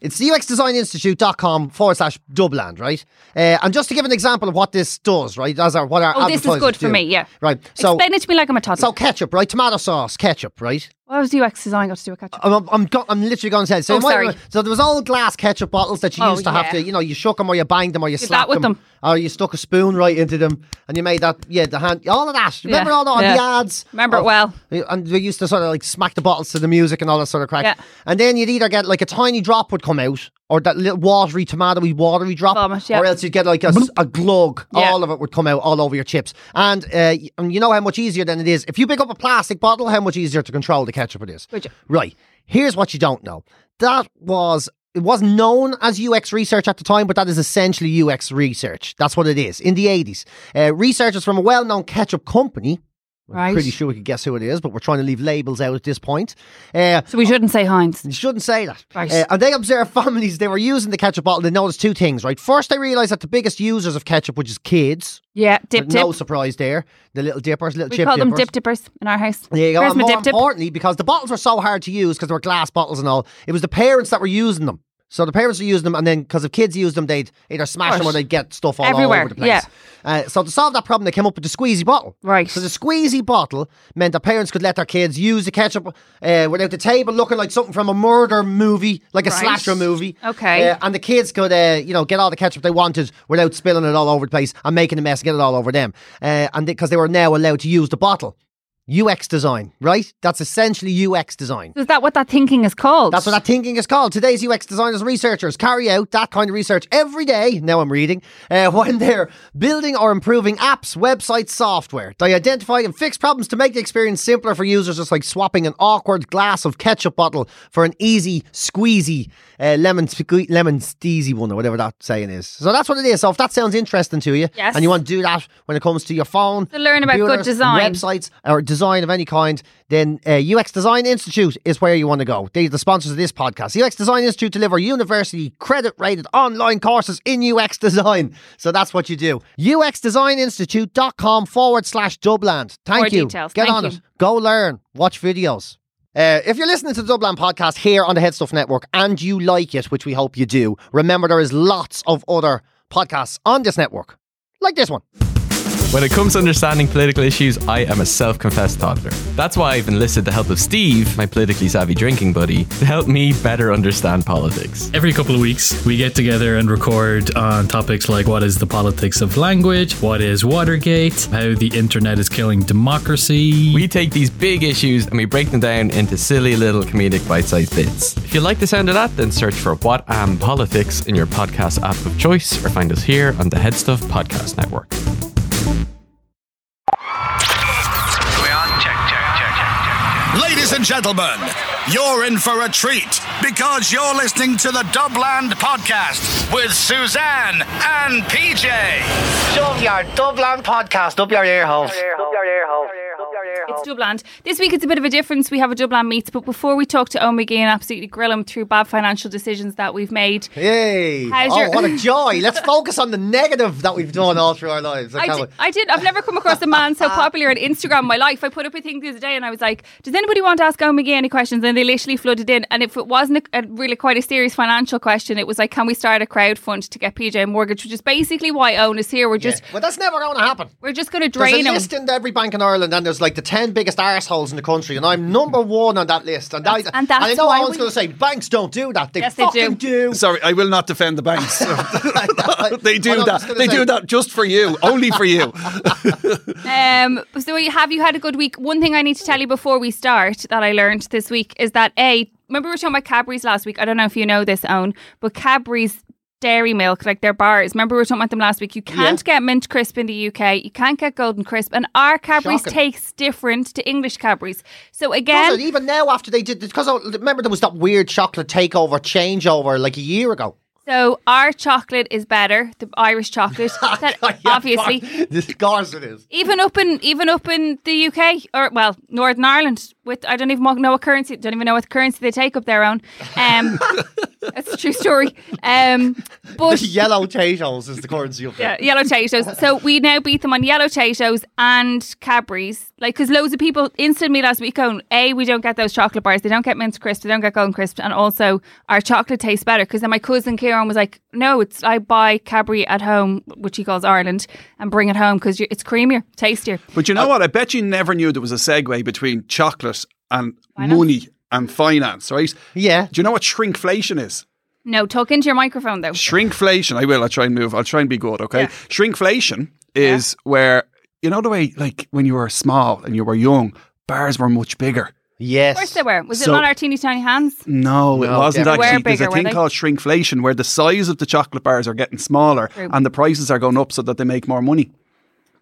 It's the uxdesigninstitute.com forward slash Dubland, right? Uh, and just to give an example of what this does, right? As our, what our Oh, this is good for me, yeah. Right. So, Explain it to me like I'm a toddler. so ketchup, right? Tomato sauce, ketchup, right? What was UX design got to do a ketchup? I'm, I'm, go- I'm literally going to say. So, Oh, sorry. remember- so there was old glass ketchup bottles that you Oh, used to have to, you know, you shook them or you banged them or you Did slapped with them. or oh, you stuck a spoon right into them and you made that, yeah, the hand, all of that. Remember Yeah, all that on yeah. the ads? Remember it well. And we used to sort of like smack the bottles to the music and all that sort of crack. Yeah. And then you'd either get like a tiny drop would come out or that little watery, tomatoey, watery drop. Vomit, yeah. Or else you'd get like a, a glug. Yeah. All of it would come out all over your chips. And, uh, and you know how much easier than it is. If you pick up a plastic bottle, how much easier to control the ketchup it is. Right. Here's what you don't know. That was it wasn't known as UX research at the time, but that is essentially UX research. That's what it is. In the 80s, uh, researchers from a well-known ketchup company. I'm Right. pretty sure we could guess who it is, but we're trying to leave labels out at this point. Uh, So we shouldn't say Heinz. you shouldn't say that. Right. Uh, and they observed families, they were using the ketchup bottle. They noticed two things, right? First, they realised that the biggest users of ketchup, which is kids, Yeah, dip dip. no surprise there, the little dippers, little we chip call them dip dippers in our house. There you go. Where's and more dip dip? importantly, because the bottles were so hard to use because they were glass bottles and all, it was the parents that were using them. So the parents would use them, and then because if kids used them, they'd either smash them or they'd get stuff all, all over the place. yeah. Uh, so to solve that problem, they came up with the squeezy bottle. Right. So the squeezy bottle meant that parents could let their kids use the ketchup uh, without the table looking like something from a murder movie, like a Right. slasher movie. Okay. Uh, and the kids could, uh, you know, get all the ketchup they wanted without spilling it all over the place and making a mess, and get it all over them. Uh, and because they were now allowed to use the bottle. UX design, right? That's essentially UX design. Is that what that thinking is called? That's what that thinking is called. Today's UX designers researchers carry out that kind of research every day. Now I'm reading uh, when they're building or improving apps, websites, software. They identify and fix problems to make the experience simpler for users, just like swapping an awkward glass of ketchup bottle for an easy, squeezy uh, lemon lemon steezy one or whatever that saying is. So that's what it is. So if that sounds interesting to you, Yes. and you want to do that when it comes to your phone, To learn about good design. websites, or design of any kind, then uh, UX Design Institute is where you want to go. They're the sponsors of this podcast. UX Design Institute deliver university credit rated online courses in UX design. So that's what you do. UXDesignInstitute.com forward slash Dubland. Thank More you. details. Get Thank on you. it. Go learn. Watch videos. Uh, if you're listening to the Dubland podcast here on the HeadStuff Network and you like it, which we hope you do, remember there is lots of other podcasts on this network, like this one. When it comes to understanding political issues, I am a self confessed toddler. That's why I've enlisted the help of Steve, my politically savvy drinking buddy, to help me better understand politics. Every couple of weeks, we get together and record on topics like what is the politics of language, what is Watergate, how the internet is killing democracy. We take these big issues and we break them down into silly little comedic bite sized bits. If you like the sound of that, then search for What Am Politics in your podcast app of choice or find us here on the HeadStuff Podcast Network. We on? Check, check, check, check, check. Ladies and gentlemen, you're in for a treat because you're listening to the Dubland podcast with Suzanne and PJ. Shove your Dubland podcast up your ear holes. Dubland. This week it's a bit of a difference. We have a Dubland meets, but before we talk to Eoin McGee and absolutely grill him through bad financial decisions that we've made, Hey! How's oh, your- what a joy! Let's focus on the negative that we've done all through our lives. I did. I did. I've never come across a man so popular on Instagram in my life. I put up a thing the other day and I was like, does anybody want to ask Eoin McGee any questions? And they literally flooded in. And if it wasn't a, a really quite a serious financial question, it was like, can we start a crowdfund to get PJ a mortgage? Which is basically why Owen is here. We're just Yeah. But that's never going to happen. we're just going to drain There's a him. list in every bank in Ireland, and there's like the ten ten biggest arseholes in the country, and I'm number one on that list. And, I, and that's I know why Owen's we- going to say banks don't do that. They Yes, they do. do. Sorry, I will not defend the banks. they do I know, I was that. They say- do that just for you, only for you. Um, so have you had a good week? One thing I need to tell you before we start that I learned this week is that a remember we were talking about Cadbury's last week. I don't know if you know this, own, but Cadbury's dairy milk, like their bars. Remember we were talking about them last week. You can't get mint crisp in the UK. You can't get golden crisp, and our Cadbury's tastes different to English Cadbury's. So Does again, it? Even now, after they did, because remember there was that weird chocolate takeover, changeover like a year ago. so our chocolate is better, the Irish chocolate. that Yeah, obviously. of course it is. Even up in even up in the UK or well Northern Ireland with I don't even know what currency don't even know what currency they take up their own. Um, that's a true story. Um, but Yellow potatoes is the currency of yeah, yellow Tatoes. So we now beat them on yellow Tatoes and Cadbury's. Like, because loads of people instant me last week going, A, we don't get those chocolate bars. They don't get mint crisp. They don't get golden crisp. And also, our chocolate tastes better. Because then my cousin Kieran was like, no, it's I buy Cadbury at home, which he calls Ireland, and bring it home because it's creamier, tastier. But you know what? I bet you never knew there was a segue between chocolate and Finance? money and finance, right? Yeah. Do you know what shrinkflation is? No, talk into your microphone though. Shrinkflation. I will. I'll try and move. I'll try and be good. Okay. Yeah. Shrinkflation is where you know the way, like when you were small and you were young, bars were much bigger. Yes. Of course they were. Was it So- not our teeny tiny hands? No, it No, wasn't definitely. actually. Were There's bigger, a were thing they? called shrinkflation where the size of the chocolate bars are getting smaller True. and the prices are going up so that they make more money.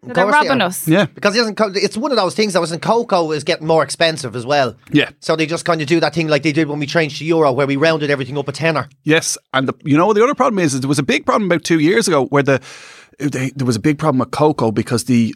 They're they robbing us. Yeah. Because it doesn't. It's one of those things that was in cocoa is getting more expensive as well. Yeah. So they just kind of do that thing like they did when we changed to euro, where we rounded everything up a tenner. Yes, and the, you know the other problem is, is there was a big problem about two years ago where the they, there was a big problem with cocoa because the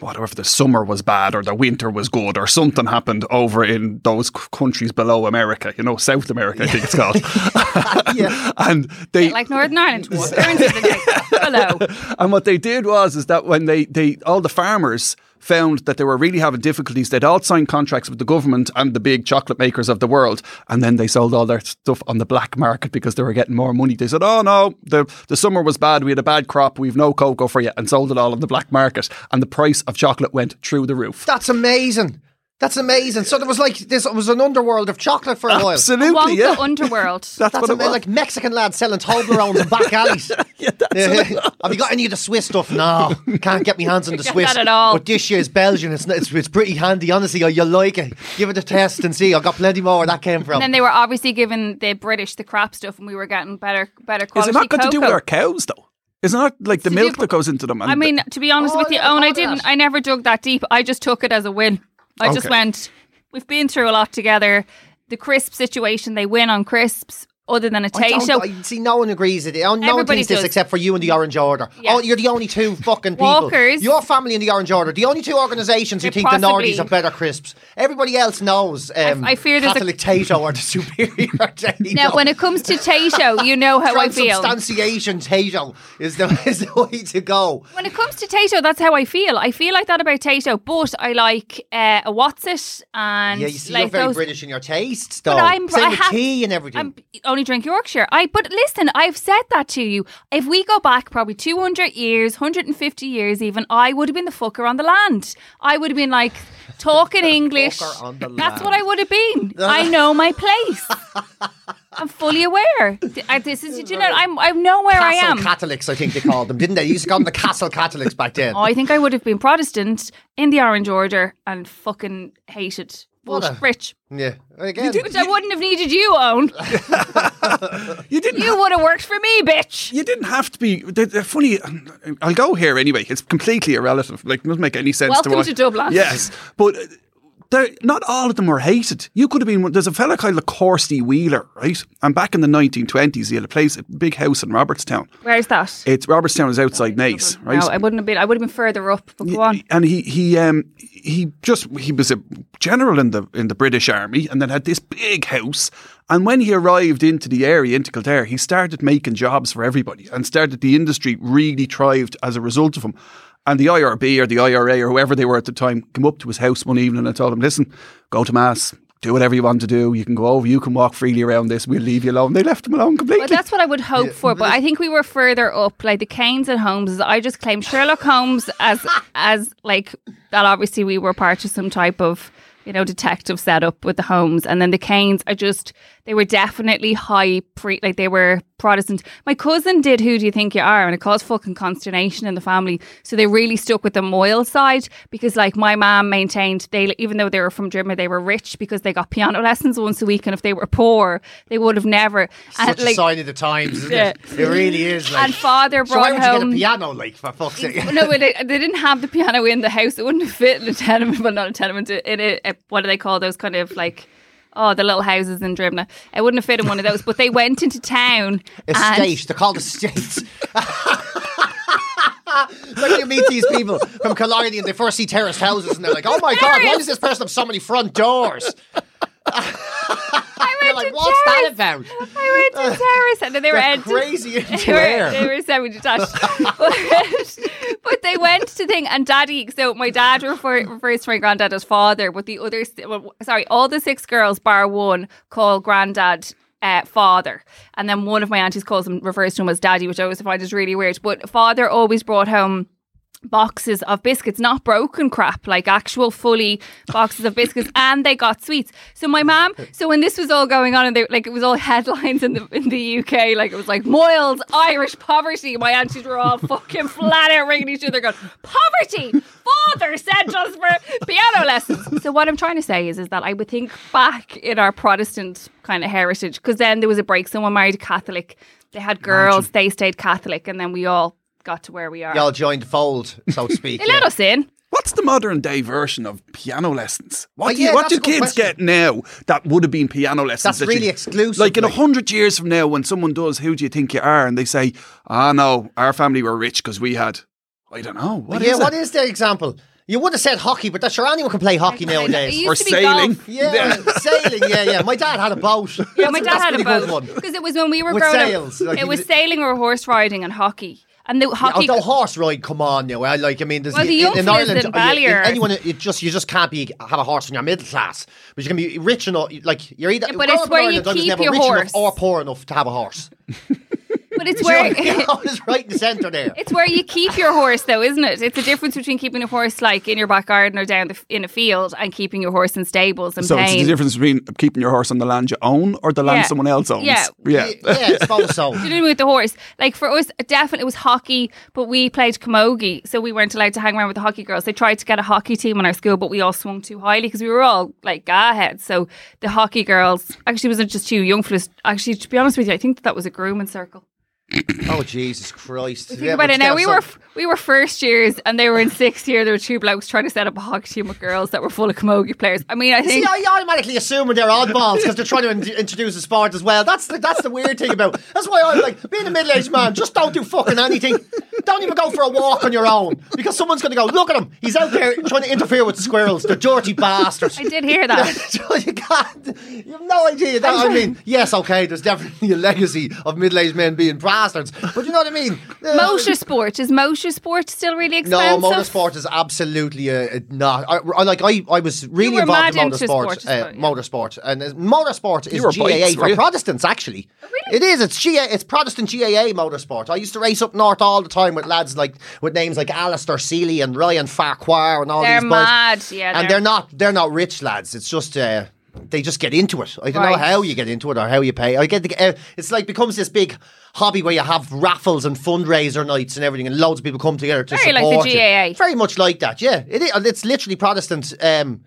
whatever the summer was bad or the winter was good or something happened over in those c- countries below America, you know South America, I think it's called. Yeah. and they Like Northern Ireland. They're into the next. Hello. and what they did was is that when they, they all the farmers found that they were really having difficulties, they'd all signed contracts with the government and the big chocolate makers of the world, and then they sold all their stuff on the black market because they were getting more money. They said, "Oh no, the the summer was bad. We had a bad crop. We've no cocoa for you," and sold it all on the black market, and the price of chocolate went through the roof. That's amazing. That's amazing. So there was like this was an underworld of chocolate for a while. Absolutely, Wonka yeah. Underworld. That's, That's what it ama- was. like Mexican lads selling Toblerones in back alleys. yeah, that's what. Have you got any of the Swiss stuff? No, can't get my hands on the Swiss. that at all. But this year's Belgian. It's, it's it's pretty handy. Honestly, you'll like it. Give it a test and see. I got plenty more where that came from. And then they were obviously giving the British the crap stuff, and we were getting better, better quality. Is it not got to do with our cows though? Isn't that like the milk that goes into them? and I mean, to be honest Oh, with you, yeah, I Owen, I didn't. that. I never dug that deep. I just took it as a win. I just went. We've been through a lot together. The crisp situation, they win on crisps. Other than a taste, I- see, no one agrees with it. No one Everybody thinks this does. except for you and the Orange Order. Yeah. Oh, you're the only two fucking people. Walkers. Your family and the Orange Order. The only two organisations who think the possibly- Nordies have better crisps. Everybody else knows um, I fear there's a- Catholic Tayto are the superior Tayto. now when it comes to Tayto, you know how I feel. Transubstantiation Tayto is the, is the way to go. When it comes to Tayto, that's how I feel. I feel like that about Tayto, but I like uh, a Wotsit and Yeah, you see, like you're very those. British in your tastes, though. But I'm Same I with have, tea and everything. I'm only drink Yorkshire. I but listen, I've said that to you. If we go back probably 200 years, 150 years even, I would have been the fucker on the land. I would have been like talking English. fucker on the That's what I would have been. I know my place. I'm fully aware. I- uh, This is, you know, I'm, I know where I Castle am. Catholics, I think they called them, didn't they? You used to call them the Castle Catholics back then. Oh, I think I would have been Protestant in the Orange Order and fucking hated What bullshit a- rich. Yeah, again. Which I wouldn't have needed you on. you didn't You would have worked for me, bitch. You didn't have to be. They're, they're funny. I'll go here anyway. It's completely irrelevant. Like, it doesn't make any sense Welcome to us. to Dublin. Yes, but uh, they're, not all of them were hated. You could have been. There's a fella called Corsty Wheeler, right? And back in the 1920s, he had a place, a big house in Robertstown. Where's that? It's Robertstown is outside Naas, right? No, I wouldn't have been. I would have been further up. But go on. and he he um he just he was a general in the in the British Army and then had this big house and when he arrived into the area into Kildare he started making jobs for everybody and started the industry really thrived as a result of him and the IRB or the IRA or whoever they were at the time came up to his house one evening and told him listen go to mass do whatever you want to do. You can go over. You can walk freely around this. We'll leave you alone. They left him alone completely. Well, that's what I would hope for, but I think we were further up, like the Canes and Holmes. I just claim Sherlock Holmes as as like that. Obviously, we were part of some type of you know detective setup with the Holmes, and then the Canes. I just they were definitely high pre, like they were Protestant. My cousin did Who Do You Think You Are, and it caused fucking consternation in the family. So they really stuck with the Moyle side because, like, my mom maintained they, even though they were from Drimnagh, they were rich because they got piano lessons once a week, and if they were poor, they would have never. Such a sign of the times, isn't Yeah. it? It really is. Like, and father so why brought would you get home. a piano, like, for fuck's sake? no, but they, they didn't have the piano in the house. It wouldn't fit in a tenement, but not a tenement. In a, a what do they call those kind of like? Oh, the little houses in Drimnagh. It wouldn't have fit in one of those. But they went into town. and- Estate. They're called estates. when you meet these people from Killarney and they first see terraced houses and they're like, oh my God, why does this person have so many front doors? I went like, to what's that about? I went to terrace and then they were crazy into they were, air. they were semi-detached. but, but they went to thing and daddy, so my dad refer, refers to my granddad as father, but the others, well, sorry, all the six girls bar one call granddad uh, father. And then one of my aunties calls him, refers to him as daddy, which I always find is really weird. But father always brought home boxes of biscuits, not broken crap, like actual fully boxes of biscuits, and they got sweets. So my mom, so when this was all going on, and they, like it was all headlines in the in the UK, like it was like Moyles Irish poverty. My aunties were all fucking flat out ringing each other, going poverty. Father sent us for piano lessons. So what I'm trying to say is, is that I would think back in our Protestant kind of heritage, because then there was a break. Someone married a Catholic. They had girls. They stayed Catholic, and then we all got to where we are. Y'all joined the fold, so to speak. They let yeah. us in. What's the modern day version of piano lessons? What Oh, do, you, yeah, what do kids question. get now that would have been piano lessons? That's that really you- exclusive, Like in a hundred years from now, when someone does, who do you think you are? And they say, ah, no, our family were rich because we had, I don't know. What is yeah, it? what is the example? You would have said hockey, but that's sure anyone can play hockey I. It nowadays. used Or to be sailing. golf. Yeah, sailing. Yeah, yeah. My dad had a boat. Yeah, my dad had a boat one. because it was when we were With growing sails, up. like it you was sailing or horse riding and hockey. And the hockey. Although horse ride, come on now. I like. I mean, there's Well, the in, young in Ireland, in Ballier- anyone, it just you just can't be have a horse when you're middle class, but you can be rich enough. Like you're either. Yeah, but it's in where you Ireland, was keep your rich horse. enough or poor enough to have a horse. but it's where. You're right in the centre there. It's where you keep your horse, though, isn't it? It's the difference between keeping a horse like in your back garden or down the, in a field and keeping your horse in stables and So it's the difference between keeping your horse on the land you own or the land Yeah. someone else owns. Yeah. yeah. yeah, I suppose so. You know what I mean with the horse? Like for us, definitely it was hockey, but we played camogie, so we weren't allowed to hang around with the hockey girls. They tried to get a hockey team in our school, but we all swung too highly because we were all like GAA heads. So the hockey girls actually wasn't just too young for us. Actually, to be honest with you, I think that, that was a grooming circle. Oh Jesus Christ! Think about it now. We were we were first years, and they were in sixth year. There were two blokes trying to set up a hockey team with girls that were full of camogie players. I mean, I See, think. I automatically assume they're oddballs because they're trying to in- introduce a sport as well. That's the, that's the weird thing about. That's why I'm like being a middle-aged man. Just don't do fucking anything. Don't even go for a walk on your own because someone's going to go. Look at him. He's out there trying to interfere with the squirrels. They're dirty bastards. I did hear that. You can't. You have no idea. That, I mean, yes, okay. There's definitely a legacy of middle-aged men being bastards, but you know what I mean. Uh, Motorsport is motorsport still really expensive? no, expensive? motorsport is absolutely uh, not. I, I like. I, I was really were involved in mad into motorsport. sport, uh, yeah. motorsport, and uh, motorsport is GAA bikes, for? Protestants. Actually, Oh, it is. It's GAA. It's Protestant GAA motorsport. I used to race up north all the time with lads like with names like Alastair Seeley and Ryan Farquhar and all They're these boys. mad, yeah, and they're- they're not. They're not rich lads. It's just. Uh, they just get into it. I don't know how you get into it or how you pay. I get the, uh, it's like becomes this big hobby where you have raffles and fundraiser nights and everything, and loads of people come together to Very like the support you. GAA. Very much like that, yeah. It is, it's literally Protestant, um,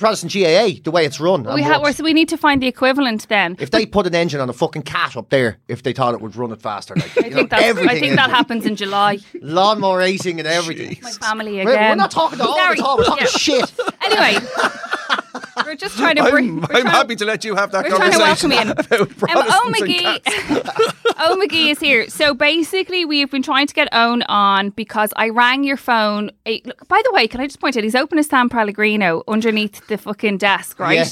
Protestant GAA the way it's run. We and ha- works. so we need to find the equivalent then. if they put an engine on a fucking cat up there, if they thought it would run it faster, like, I think, that's, I think that happens in July. Lawnmower racing and everything. My family We're, again. we're not talking to all Sorry. the time. We're talking Yeah. shit. Anyway, we're just trying to bring. I'm, I'm trying- happy to let you have that We're trying to conversation. welcome you in. about Um, Protestants McGee, cats. Eoin McGee is here. So basically, we've been trying to get Owen on because I rang your phone. look, by the way, can I just point out he's opened a San Pellegrino underneath the fucking desk, right? Yeah.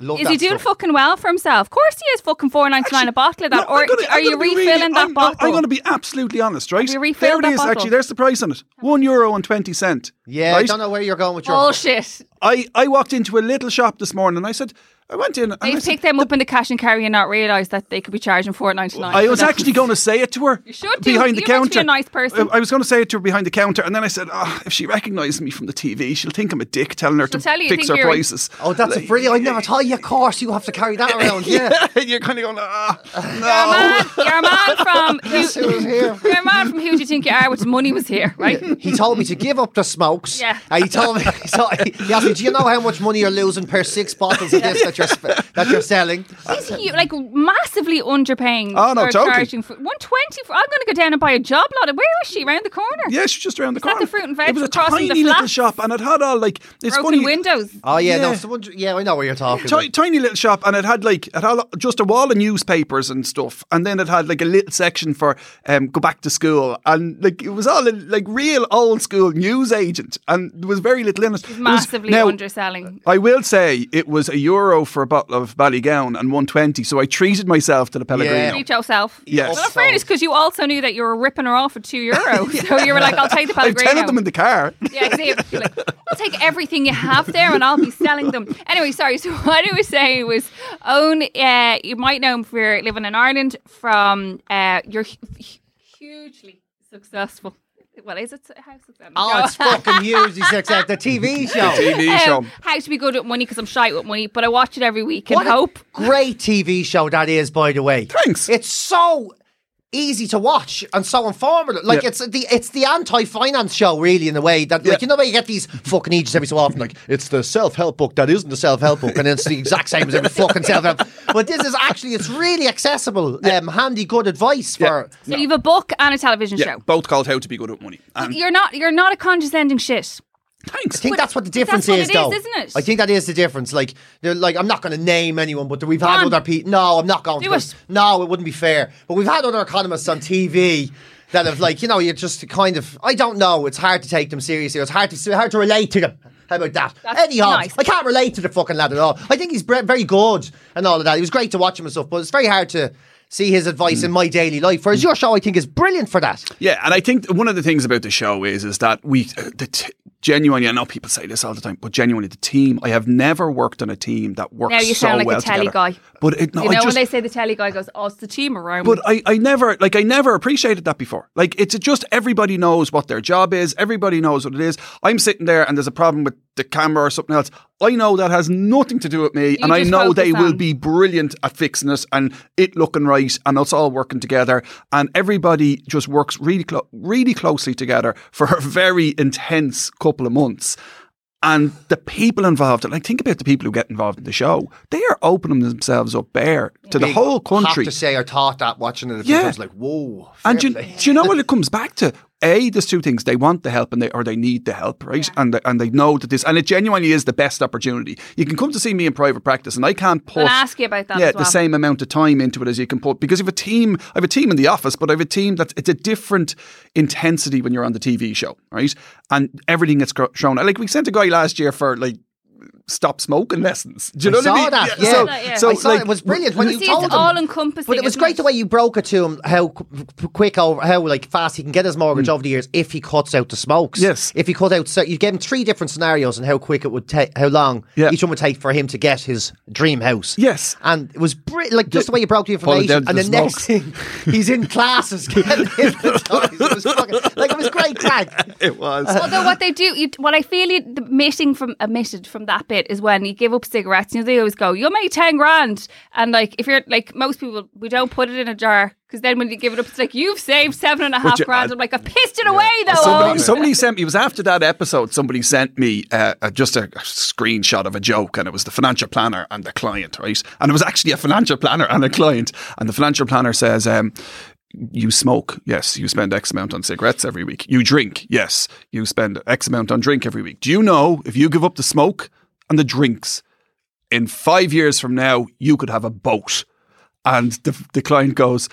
Love Is he doing stuff. fucking well for himself? Of course he is. Fucking four ninety nine a bottle of that. No, or gonna- are you refilling really- that I'm, bottle? I'm going to be absolutely honest, right? Have you refilled there it that is, bottle? actually. There's the price on it. One euro and twenty cent. Yeah, I don't know where you're going with your. Bullshit. I, I walked into a little shop this morning and I said, I went in. And I They said, picked them up in the cash and carry and not realise that they could be charging four ninety nine. I was actually going to say it to her You should do. behind the You're counter. be a nice person. I I was going to say it to her behind the counter, and then I said, oh, if she recognises me from the TV, she'll think I'm a dick telling her She'll to tell you, fix think her you're prices. Oh, that's a brilliant. I never thought you, of course, you have to carry that around. Yeah. You're kind of going, ah, You're a man, you're a man from who, Guess who was here? you're a man from who do you think you are? Which money was here, right? He told me to give up the smokes. Yeah. And he told me, he, told, he asked me, do you know how much money you're losing per six bottles of this that you're, sp- that you're selling? Is he like massively underpaying? Oh, no, or totally. charging for one twenty. For I'm going to go down and buy a job lot. Where is she? Around the corner. Yeah, she's just around the Is that corner. the fruit and veg it was a crossing the tiny little shop, and it had all like it's Broken funny. windows. Oh, yeah, no. Yeah. Someone, yeah, I know what you're talking Ti- about. tiny little shop, and it had like it had just a wall of newspapers and stuff, and then it had like a little section for um, go back to school, and like it was all like real old school news agent, and there was very little in it. It was- Massively now, underselling. I will say it was a euro for a bottle of Ballygowan and one twenty, so I treated myself to the Pellegrino. Treat yourself. Yes. Well, in fairness, because you also knew that you were ripping her off for two euro, so you were like, "I'll take the I've Pellegrino." ten of them in the car. Yeah, exactly. Like, I'll take everything you have there and I'll be selling them. Anyway, sorry. So what I was saying was, Owen, uh, you might know him for living in Ireland from uh, you're hu- hu- hugely successful. What is it? How successful? Oh, it's fucking huge. He said the TV show. TV show. Um, how to be good at money because I'm shy with money, but I watch it every week and What a hope. great TV show that is, by the way. Thanks. It's so easy to watch and so informative. Like Yeah. it's the it's the anti-finance show, really, in a way that like Yeah. you know where you get these fucking ages every so often. Like it's the self-help book that isn't the self-help book, and it's the exact same as every fucking self-help. But this is actually it's really accessible, um, handy, good advice for. So you have a book and a television Yeah, show. both called How to Be Good at Money. And You're not. You're not a condescending shit. Thanks. I think But that's what the that's difference what is, it is, though. isn't it? I think that is the difference. Like, like I'm not going to name anyone, but we've had other people. No, I'm not going Do to. it. No, it wouldn't be fair. But we've had other economists on TV that have, like, you know, you just kind of. I don't know. It's hard to take them seriously. It's hard to hard to relate to them. How about that? That's Eddie Hobbs. nice. I can't relate to the fucking lad at all. I think he's very good and all of that. He was great to watch him and stuff, but it's very hard to see his advice in my daily life. Whereas your show, I think, is brilliant for that. Yeah, and I think one of the things about the show is is that we uh, the t- genuinely. I know people say this all the time, but genuinely, the team. I have never worked on a team that works Now you so sound like well the telly together. guy. But it, no, you know just, when they say the telly guy goes, "Oh, it's the team around." But. I, I never like I never appreciated that before. Like it's just everybody knows what their job is. Everybody knows what it is. I'm sitting there and there's a problem with the camera or something else. I know that has nothing to do with me, and I know they focus will be brilliant at fixing it and it looking right and us all working together. And everybody just works really clo- really closely together for a very intense couple of months. And the people involved, like think about the people who get involved in the show. They are opening themselves up bare to the whole country. have to say, I thought that watching it. a few Yeah. times, like, whoa. And do, play. do you know what it comes back to? A, there's two things. They want the help and they or they need the help, right? And they, and they know that this and it genuinely is the best opportunity. You can come to see me in private practice and I can't put ask you about that yeah, well. the same amount of time into it as you can put because if a team I have a team in the office, but I have a team that's it's a different intensity when you're on the TV show, right? And everything gets shown. Like we sent a guy last year for like stop smoking lessons. Do you know I what I mean? that, yeah. So, that, yeah. so I saw like, it. It was brilliant when you See, told it's him. all encompassing. But it was isn't great the way you broke it to him how quick over how like fast he can get his mortgage over the years if he cuts out the smokes. Mm. Yes. If he cut out, so you gave him three different scenarios and how quick it would take, how long Yeah. each one would take for him to get his dream house. Yes. and it was br- like just the way you broke the information, down and the the next thing he's in classes getting hypnotized. It was fucking, like it was great crack. it was. Although what they do, you, what I feel you, the missing from omitted from that bit is when you give up cigarettes. You know, they always go, "You'll make ten grand," and like if you're like most people, we don't put it in a jar because then when you give it up, it's like you've saved seven and a half you- grand. uh, I'm like, I pissed it away though. Somebody, somebody sent me. It was after that episode. Somebody sent me uh, uh, just a, a screenshot of a joke, and it was the financial planner and the client, right? And it was actually a financial planner and a client. And the financial planner says, um, "You smoke, yes. You spend X amount on cigarettes every week. You drink, yes. You spend X amount on drink every week. Do you know if you give up the smoke and the drinks, in five years from now, you could have a boat?" And the, the client goes,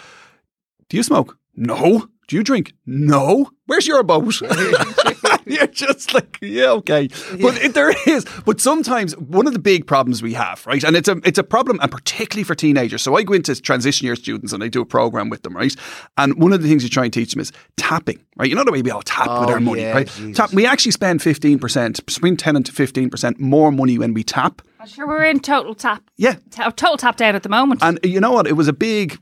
Do you smoke? No. Do you drink? No. Where's your boat? You're just like, yeah, okay. But it, there is. But sometimes one of the big problems we have, right, and it's a it's a problem, and particularly for teenagers. So I go into transition year students and I do a program with them, right. And one of the things you try and teach them is tapping, right. You know the way we all tap with Oh, our money, yeah, right? Jesus. Tap, we actually spend fifteen percent, between ten and fifteen percent more money when we tap. I'm sure we're in total tap. Yeah. ta- total tap down at the moment. And you know what? It was a big,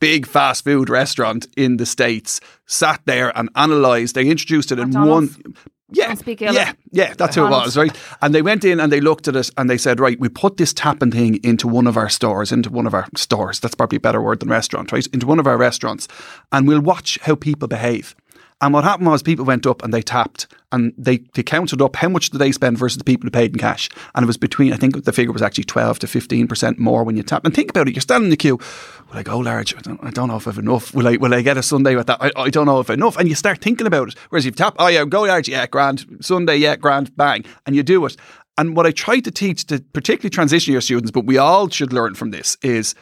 big fast food restaurant in the States. Sat there and analysed. They introduced it in McDonald's? one. Yeah, Don't speak ill yeah, yeah. That's who it was, right? And they went in and they looked at it and they said, right, we put this tapping thing into one of our stores, into one of our stores. That's probably a better word than restaurant, right? Into one of our restaurants, and we'll watch how people behave. And what happened was people went up and they tapped and they, they counted up how much did they spend versus the people who paid in cash. And it was between, I think the figure was actually 12 to 15% more when you tap. And think about it, you're standing in the queue. Will I go large? I don't, I don't know if I've enough. Will I, will I get a sundae with that? I, I don't know if enough. And you start thinking about it. Whereas you tap, oh yeah, go large, yeah, grand. sundae, yeah, grand, bang. And you do it. And what I try to teach to particularly transition year students, but we all should learn from this is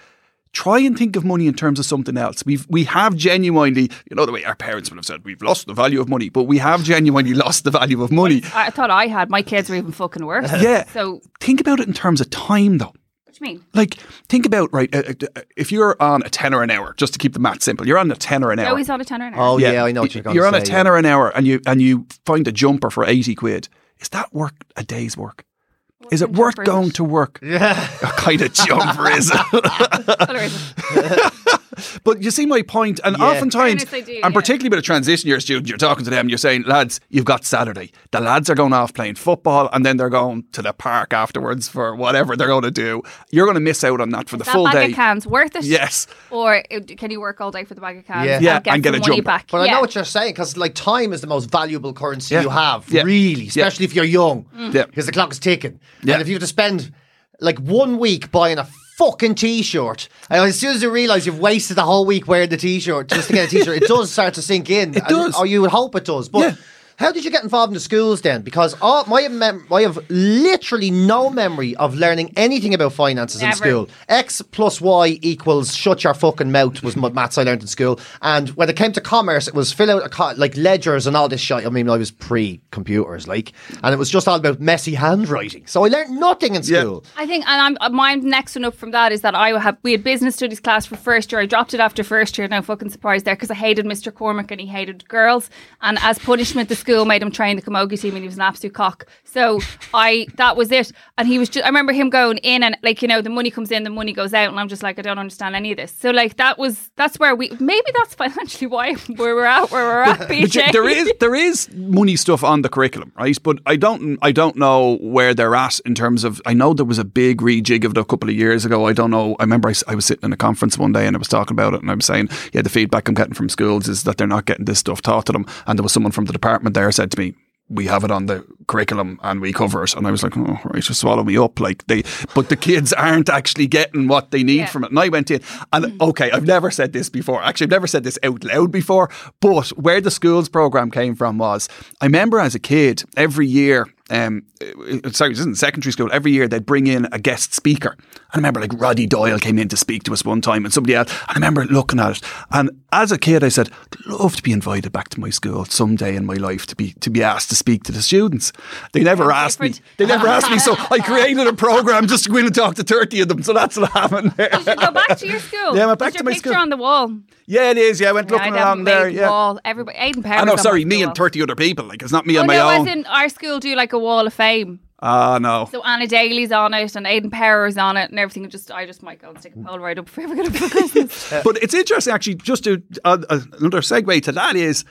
try and think of money in terms of something else. We've we have genuinely, you know, the way our parents would have said, we've lost the value of money, but we have genuinely lost the value of money. I thought I had. My kids are even fucking worse. Yeah. So, Think about it in terms of time, though. What do you mean? Like, think about right. Uh, uh, if you're on a tenner an hour, just to keep the math simple, you're on a tenner an hour. Always on a tenner an hour. Oh yeah, I know what you're going You're to on say. a tenner an hour, and you and you find a jumper for eighty quid. Is that work a day's work? Is it worth going it? to work? Yeah, a kind of jumper is it? Colour is it? But you see my point, and Yeah. oftentimes, I do, and yeah. particularly with a transition year student, you're talking to them, you're saying, lads, you've got Saturday. The lads are going off playing football, and then they're going to the park afterwards for whatever they're going to do. You're going to miss out on that for the that full bag day. of cans worth it? Yes. Or uh, can you work all day for the bag of cans Yeah. Yeah, and get, and get some a money back? But I know what you're saying because like time is the most valuable currency Yeah. you have, Yeah. really, Yeah. especially if you're young, Yeah. because the clock is ticking. Yeah. And if you have to spend like one week buying a fucking t-shirt, and as soon as you realise you've wasted the whole week wearing the t-shirt just to get a t-shirt, it does start to sink in. It does. or you would hope it does. But Yeah. How did you get involved in the schools then? Because all, my mem- I have literally no memory of learning anything about finances in school. X plus Y equals shut your fucking mouth was what maths I learned in school. And when it came to commerce, it was fill out a co- like ledgers and all this shit. I mean, I was pre computers, like, and it was just all about messy handwriting. So I learned nothing in Yeah. school. I think, and I'm uh, my next one up from that is that I have we had business studies class for first year. I dropped it after first year. Now fucking surprised there because I hated Mr. Cormac and he hated girls. And as punishment, the school made him train the camogie team, and he was an absolute cock. So I that was it. And he was just I remember him going in and like you know the money comes in, the money goes out, and I'm just like I don't understand any of this. So like that was that's where we maybe that's financially why where we're at where we're at. PJ. there is there is money stuff on the curriculum, right? But I don't I don't know where they're at in terms of. I know there was a big rejig of it a couple of years ago. I don't know. I remember I, I was sitting in a conference one day and I was talking about it, and I was saying, yeah, the feedback I'm getting from schools is that they're not getting this stuff taught to them. And there was someone from the department there said to me. We have it on the curriculum and we cover it, and I was like, "Oh, right, just swallow me up." Like they, but the kids aren't actually getting what they need Yeah. from it. And I went in, and mm. okay, I've never said this before. Actually, I've never said this out loud before. But where the schools program came from was, I remember as a kid, every year, um, uh, sorry, this isn't secondary school. Every year they'd bring in a guest speaker. I remember like Roddy Doyle came in to speak to us one time, and somebody else. I remember looking at it, and as a kid, I said, "I'd love to be invited back to my school someday in my life to be to be asked to speak to the students." They never asked me. They never asked me, so I created a program just to go in and talk to thirty of them. So that's what happened. You should go back to your school. Yeah, I went back Is to my picture school. on the wall. Yeah, it is. Yeah, I went Yeah, looking along there. Yeah. wall. Everybody, Aidan Powers. I know. Sorry, me and thirty other people. Like it's not me Oh on my no, own. in our school do like a wall of fame. Ah, no. So Anna Daly's on it and Aidan Powers on it and everything. Just I just might go and stick a Polaroid up for everyone for Christmas. but it's interesting actually. Just to uh, uh, another segue to that is,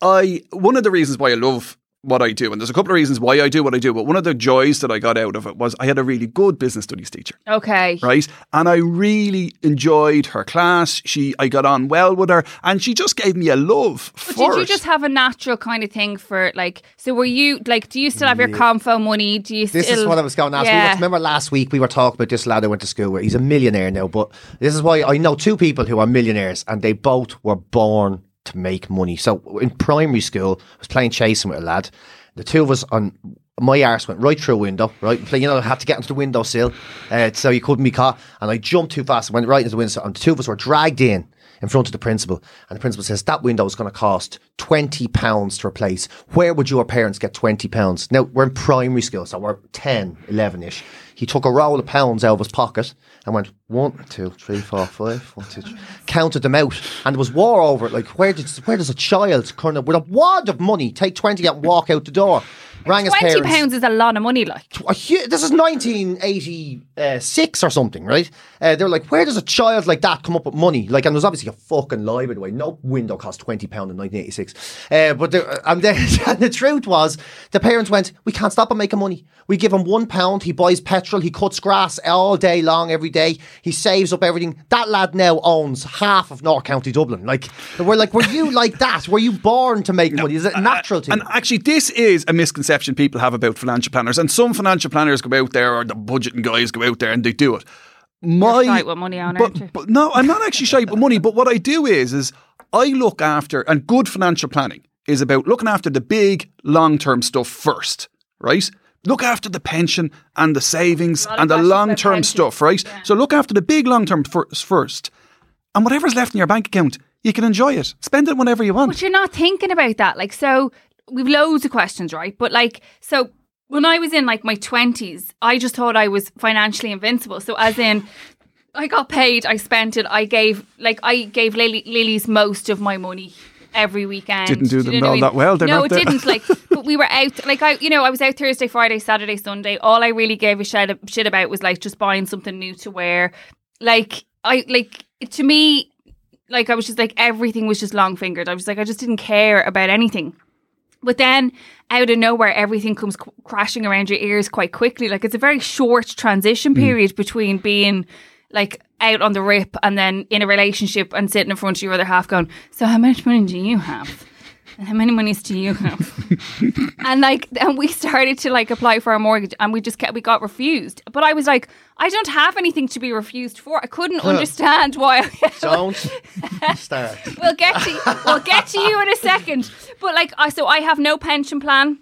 I one of the reasons why I love what I do, and there's a couple of reasons why I do what I do, but one of the joys that I got out of it was I had a really good business studies teacher. okay. Right, and I really enjoyed her class. She, I got on well with her, and she just gave me a love But for did you it. just have a natural kind of thing for like? So were you like? Do you still have your confo money? Do you? This still, is what I was going to ask. Yeah. We remember last week we were talking about this lad I went to school with. He's a millionaire now, but this is why I know two people who are millionaires and they both were born to make money. So in primary school, I was playing chasing with a lad. The two of us on my arse went right through a window, right? You know, I had to get onto the windowsill uh, so you couldn't be caught. And I jumped too fast and went right into the window. And the two of us were dragged in in front of the principal, and the principal says that window is going to cost twenty pounds to replace. Where would your parents get twenty pounds? Now we're in primary school, so we're 10, 11 ish. He took a roll of pounds out of his pocket and went one, two, three, four, five, one, two, three. Counted them out, and there was war over it. Like where did where does a child kind of with a wad of money take twenty and walk out the door? Rang his Twenty pounds is a lot of money, like. this is 1986 or something, right? Uh, they were like, where does a child like that come up with money? Like, and there's obviously a fucking lie, by the way. No window cost 20 pound in 1986. Uh, but the, and, then, and the truth was, the parents went, we can't stop him making money. We give him one pound. He buys petrol. He cuts grass all day long, every day. He saves up everything. That lad now owns half of North County Dublin. Like, we're like, were you like that? Were you born to make money? Is it natural to you? And actually, this is a misconception people have about financial planners. And some financial planners go out there, or the budgeting guys go out there and they do it. My, shy with money on, but, but no, I'm not actually shy with money. But what I do is, is I look after, and good financial planning is about looking after the big long term stuff first, right? Look after the pension and the savings and the long term stuff, right? So look after the big long term first. And whatever's left in your bank account, you can enjoy it. Spend it whenever you want. But you're not thinking about that. Like, so we've loads of questions, right? But like, so when I was in like my 20s, I just thought I was financially invincible. So, as in, I got paid, I spent it, I gave, like, I gave Lily, Lily's most of my money. Every weekend Didn't do you them know what I all mean? that well, No, it there. didn't. Like, but we were out. Like I, you know, I was out Thursday, Friday, Saturday, Sunday. All I really gave a shit, shit about was like just buying something new to wear. Like I, like to me, like I was just like everything was just long fingered. I was like I just didn't care about anything. But then out of nowhere, everything comes c- crashing around your ears quite quickly. Like it's a very short transition mm. period between being like out on the rip and then in a relationship and sitting in front of your other half going, So how much money do you have? And how many monies do you have? and like then we started to like apply for a mortgage and we just kept we got refused. But I was like, I don't have anything to be refused for. I couldn't understand why Don't start. we'll get to we'll get to you in a second. But like, I so I have no pension plan.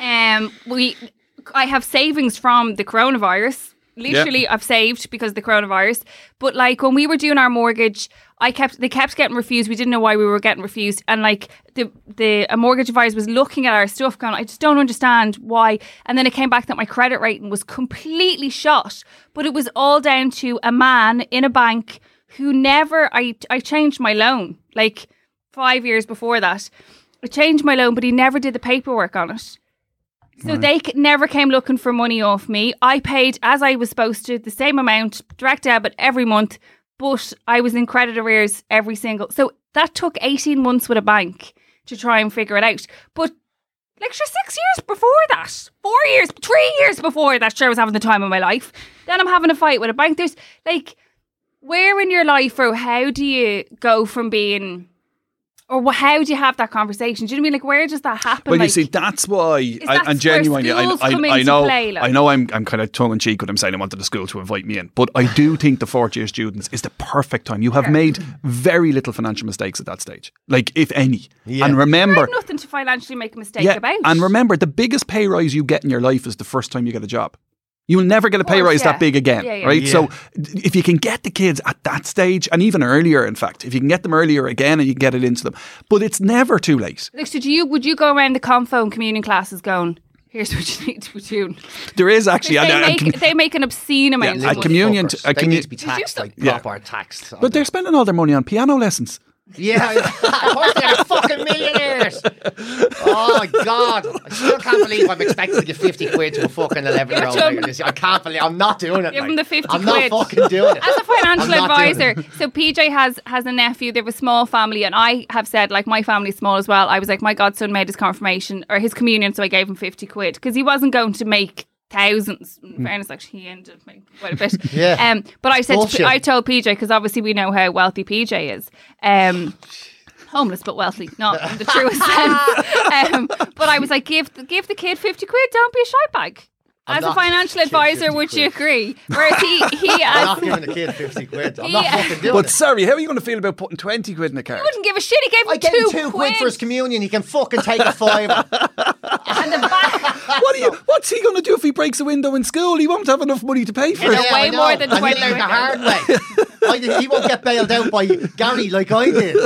Um, we I have savings from the coronavirus. Literally, I've saved because of the coronavirus. But like when we were doing our mortgage, I kept they kept getting refused. We didn't know why we were getting refused, and like the the a mortgage advisor was looking at our stuff, going, I just don't understand why. And then it came back that my credit rating was completely shot. But it was all down to a man in a bank who never I I changed my loan like five years before that. I changed my loan, but he never did the paperwork on it. So they c- never came looking for money off me. I paid as I was supposed to, the same amount, direct debit every month, but I was in credit arrears every single. So that took 18 months with a bank to try and figure it out. But like sure, six years before that, four years, three years before that, sure I was having the time of my life. Then I'm having a fight with a bank. There's like where in your life or how do you go from being or wh- how do you have that conversation? Do you know what I mean? Like where does that happen? Well, like, you see, that's why, I, that and where genuinely, I, I, come I into know, play, like? I know, I'm, I'm kind of tongue in cheek when I'm saying I wanted the school to invite me in, but I do think the fourth year students is the perfect time. You have made very little financial mistakes at that stage, like if any. Yeah. And remember, nothing to financially make a mistake yeah, about. and remember, the biggest pay rise you get in your life is the first time you get a job. You will never get a pay course, rise yeah. that big again, Yeah, yeah. right? So, if you can get the kids at that stage, and even earlier, in fact, if you can get them earlier again, and you can get it into them, but it's never too late. Like, so do you would you go around the confo and communion classes going, here's what you need to be doing? There is actually, they, and- uh, and make, com- they make an obscene amount Yeah, of a money. communion- Fuckers. a they need to be taxed so- like Yeah. proper taxed. but they're spending all their money on piano lessons. Yeah, of course they're fucking millionaires. Oh my god, I still can't believe I'm expecting to give fifty quid to a fucking eleven year old. Give him- later this year. I can't believe I'm not doing it. Give mate. him the 50 I'm quid. not fucking doing it. As a financial I'm not doing advisor, so PJ has has a nephew. They have a small family, and I have said like my family's small as well. I was like my godson made his confirmation or his communion, so I gave him fifty quid because he wasn't going to make thousands. In fairness, actually, he ended up making quite a bit. Yeah. Um, but I said to, I told PJ because obviously we know how wealthy PJ is. Um. Homeless but wealthy, not in the truest sense. Um, but I was like, give give the kid fifty quid. Don't be a shy bag. I'm As a financial advisor, 50 would you agree? Whereas he he I'm as not giving the kid fifty quid. I'm He- not fucking doing But it. sorry, how are you going to feel about putting 20 quid in a card? wouldn't give a shit. He gave him I gave two, him two quid for his communion. He can fucking take a fiver. and the back. What are you, what's he going to do if he breaks a window in school? He won't have enough money to pay for Yeah. it. way more than 20 learned the hard way. I he won't get bailed out by Gary like I did.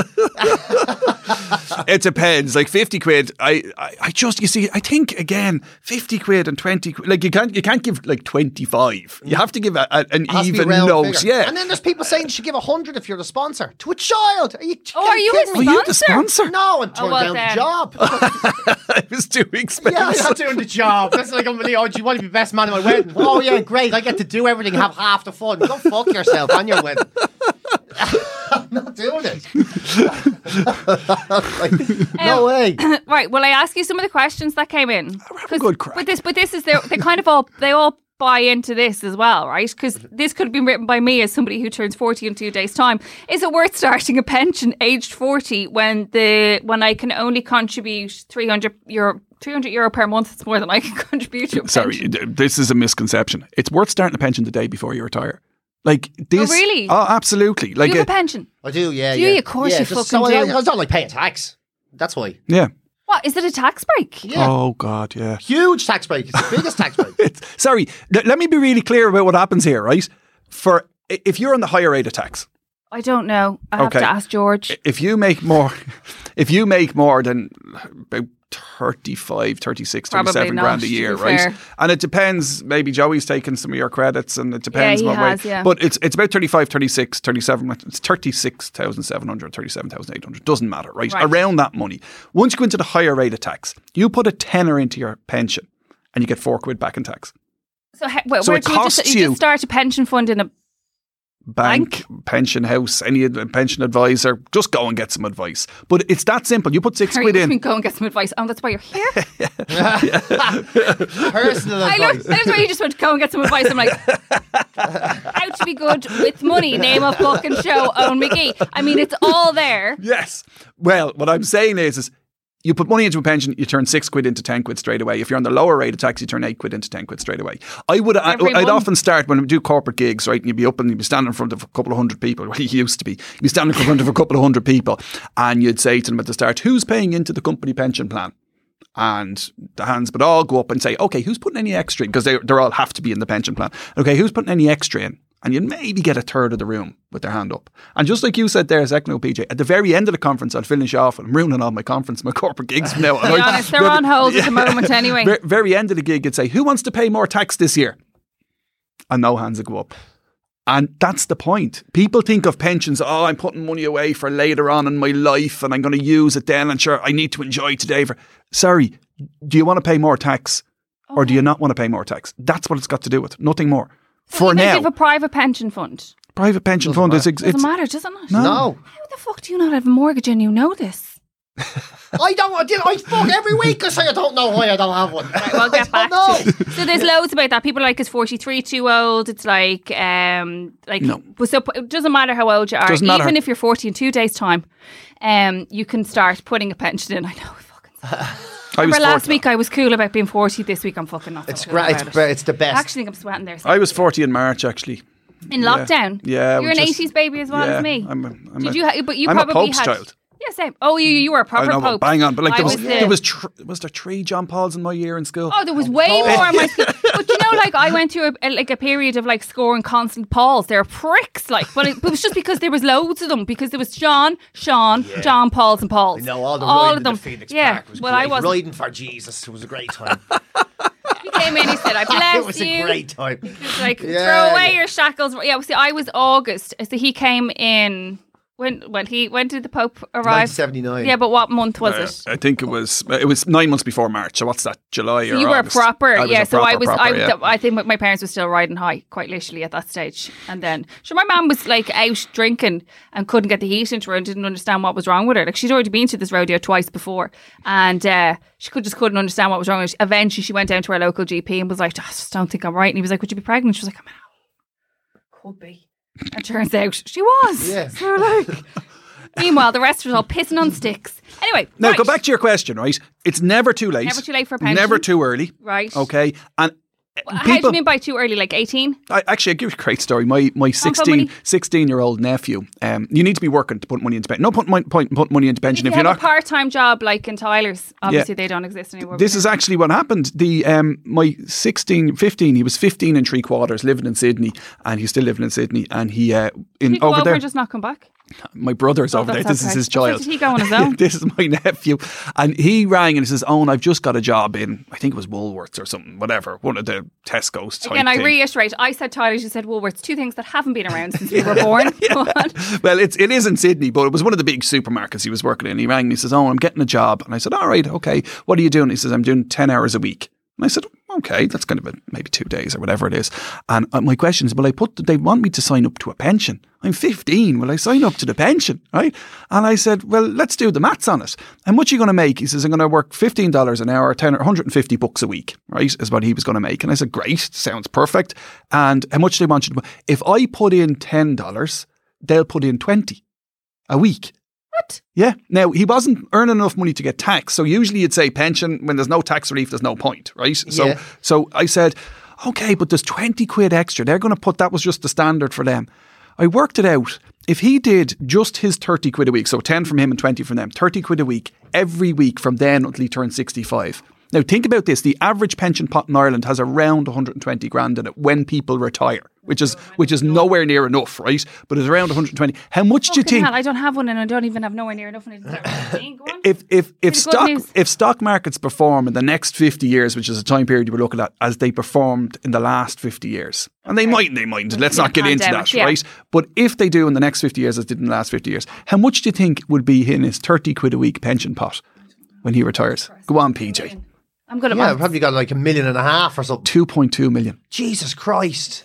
it depends. Like fifty quid, I, I, I just you see. I think again, fifty quid and twenty. quid, Like you can't, you can't give like twenty five. You have to give a, a, an Has to be even round note. figure. Yeah. And then there's people saying you should give a hundred if you're the sponsor to a child. Are you, Oh, are you kidding a me? Were you the sponsor? No, and turned well down then. the job. it was too expensive. yeah, I'm not doing the job. That's like unbelievable. Oh, do you want to be best man at my wedding? Oh yeah, great. I get to do everything, have half the fun. Go fuck yourself on your wedding. I'm not doing it. Like, no um, way. Right. Well, I ask you some of the questions that came in. having 'Cause- good crack. But this, but this is their, they kind of all they all buy into this as well, right? Because this could have been written by me as somebody who turns forty in two days' time. Is it worth starting a pension aged forty when the when I can only contribute three hundred euro? 300 euro per month, it's more than I can contribute to a Sorry, this is a misconception. It's worth starting a pension the day before you retire. Like this. really? Oh, absolutely. Like Do you have uh, a pension? I do, yeah. Do yeah. you? Of course yeah, you just fucking so I. I don't like paying tax. That's why. yeah. What, is it a tax break? Yeah. Oh God, yeah. Huge tax break. It's the biggest tax break. It's, sorry, l- let me be really clear about what happens here, right? For if you're on the higher rate of tax, I don't know. I have Okay. to ask George. if you make more, if you make more than about 35, 36, Probably 37 not, grand a year, right? fair. And it depends, maybe Joey's taken some of your credits and it depends he what has, way. yeah. But it's it's about 35, 36, 37, it's 36,700, 37,800, doesn't matter, right? Right. Around that money. Once you go into the higher rate of tax, you put a tenner into your pension and you get four quid back in tax. So, he- So where it do you just, you you- just start a pension fund in a bank, pension house, any pension advisor, just go and get some advice. But it's that simple. You put six Hurry, quid in. can go and get some advice. Oh, that's why you're here. Personal I know. advice. That's why you just went to go and get some advice. I'm like, how to be good with money. Name a fucking show. Eoin McGee. I mean, it's all there. Yes. Well, what I'm saying is, is you put money into a pension, you turn six quid into ten quid straight away. If you're on the lower rate of tax, you turn eight quid into ten quid straight away. I would, I, I'd often start when I do corporate gigs, right? And you'd be up and you'd be standing in front of a couple of hundred people. Well, you used to be. You'd be standing in front of a couple of hundred people, and you'd say to them at the start, "Who's paying into the company pension plan?" And the hands would all go up and say, "Okay, who's putting any extra in?" Because they they all have to be in the pension plan. Okay, who's putting any extra in? And you'd maybe get a third of the room with their hand up. And just like you said there a second ago, PJ, at the very end of the conference, I'll finish off and I'm ruining all my conference, my corporate gigs from now on. Honest, they're on hold at the moment anyway. Very, very end of the gig, you'd say, Who wants to pay more tax this year? And no hands would go up. And that's the point. People think of pensions, oh, I'm putting money away for later on in my life and I'm going to use it then. And sure, I need to enjoy today. For Sorry, do you want to pay more tax or do you oh. not want to pay more tax? That's what it's got to do with, nothing more. For Even if you now, have a private pension fund. private pension fund is ex- Doesn't it's, matter, doesn't it? No. How the fuck do you not have a mortgage and you know this? I don't. I, did, I fuck every week. I say I don't know why I don't have one. Right, well, I'll get back know. to it. So there's loads about that. People are like, is 43 too old? It's like, um, like, No. well, so it doesn't matter how old you are. Doesn't matter. Even if you're 40 in two days' time, um, you can start putting a pension in. I know. Fucking. I Remember last 40 week I was cool about being 40. This week I'm fucking not. so It's cool great. It's, about br- it. it's the I best. actually think I'm sweating there. I was 40 in March, actually. in lockdown. Yeah, you're an just- 80s baby as well yeah, as me. I'm a- I'm Did a- you? Ha- but you I'm a probably Pope's had. child. Yeah, same. Oh, you you were a proper know, pope. bang on. But like, I there was, the- there was, tr- was there three John Pauls in my year in school? Oh, there was way oh, more in my school. But you know, like I went through a, a- like a period of like scoring constant Pauls. They're pricks, like, but it, but it was just because there was loads of them. Because there was John, Sean, John Pauls, and Pauls. No, know all the all of them. to Phoenix yeah. Park was well, great. I was. riding for Jesus. It was a great time. He came in. He said, "I bless it was you." a great time. It's like Yeah, throw away yeah. your shackles. Yeah, see, I was August. So he came in when when he when did the Pope arrive? 1979. Yeah, but what month was Uh, it? I think it was it was nine months before March. So what's that? July or you were August? proper, yeah. a so I was, proper, I, yeah. I think my parents were still riding high, quite literally at that stage. And then, so my mum was like out drinking and couldn't get the heat into her and didn't understand what was wrong with her. Like she'd already been to this rodeo twice before, and uh, she could just couldn't understand what was wrong. with her. Eventually, she went down to her local GP and was like, "I just don't think I'm right." And he was like, "Would you be pregnant?" She was like, "I'm could be." And turns out she was. Yeah. So like. Meanwhile, the rest was all pissing on sticks. Anyway, Now right. go back to your question, right? It's never too late. Never too late for a pension. Never too early. Right. Okay. And How do you mean by too early? Like 18? I, actually, I give you a great story. My my put 16, 16 year old nephew. Um, you need to be working to put money into pension. No point, point, point in putting money into pension If if you you're have not. a part-time job like in Tyler's, obviously they don't exist anymore. This is yeah. actually what happened. The um, my 16, 15, he was 15 and three quarters, living in Sydney, and he's still living in Sydney. And he uh, in Did he go over over there. just not come back? My brother's Oh, over there. This is his child. did he go on his own? this is my nephew, and he rang and he says, "Eoin, I've just got a job in. I think it was Woolworths or something, whatever, one of the Tesco's Again, I thing." reiterate, I said Tyler's, you said Woolworths, two things that haven't been around since we were born. Well, it's it is in Sydney, but it was one of the big supermarkets he was working in. He rang me, he says, "Oh, I'm getting a job," and I said, "All right, okay. What are you doing?" He says, "I'm doing ten hours a week." And I said, "Okay, that's kind of a, maybe two days or whatever it is." And uh, my question is, will I put they want me to sign up to a pension. I'm 15. Will I sign up to the pension?" Right? And I said, "Well, let's do the maths on it. And what you going to make?" He says, "I'm going to work fifteen dollars an hour, 10 or 150 bucks a week." Right? Is what he was going to make. And I said, "Great, sounds perfect." And how much do they want you to? If I put in ten dollars, they'll put in 20 a week. What? Yeah. Now, he wasn't earning enough money to get tax. So usually you'd say pension, when there's no tax relief, there's no point, right? So, Yeah. so I said, okay, but there's 20 quid extra. They're going to put, that was just the standard for them. I worked it out. If he did just his 30 quid a week, so 10 from him and 20 from them, 30 quid a week, every week from then until he turned 65. Now, think about this. The average pension pot in Ireland has around 120 grand in it when people retire, which is which is nowhere near enough, right? But it's around 120. How much do you think? hell, I don't have one and I don't even have nowhere near enough. And I just- Go on. if if if Pretty stock if stock markets perform in the next 50 years which is a time period you were looking at as they performed in the last 50 years and they might they might let's not get into that yeah. right but if they do in the next 50 years as did in the last 50 years how much do you think would be in his 30 quid a week pension pot when he retires go on PJ I'm good at Yeah, maths. probably got like a million and a half or something. 2.2 million Jesus Christ.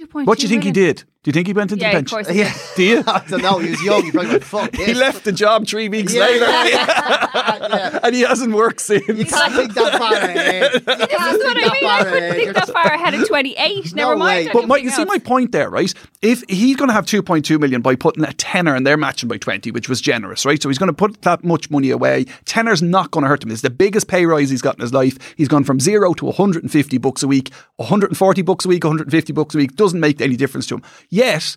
It's 2.2 what do you think he did do you think he went into bench? Yeah, the of course. Yeah. do you I don't know. He was young. He probably went, fuck this. he left the job three weeks Yeah. later yeah. and he hasn't worked since You can't think that far ahead. You can't That's what I mean. I couldn't think that far ahead at 28. Never No mind. way. But my, you everything see my point there, right? If he's going to have 2.2 million by putting a tenner and they're matching by 20, which was generous, right? So he's going to put that much money away. Tenner's not going to hurt him. It's the biggest pay rise he's got in his life. He's gone from zero to 150 bucks a week, 140 bucks a week, 150 bucks a week. Doesn't make any difference to him. Yet,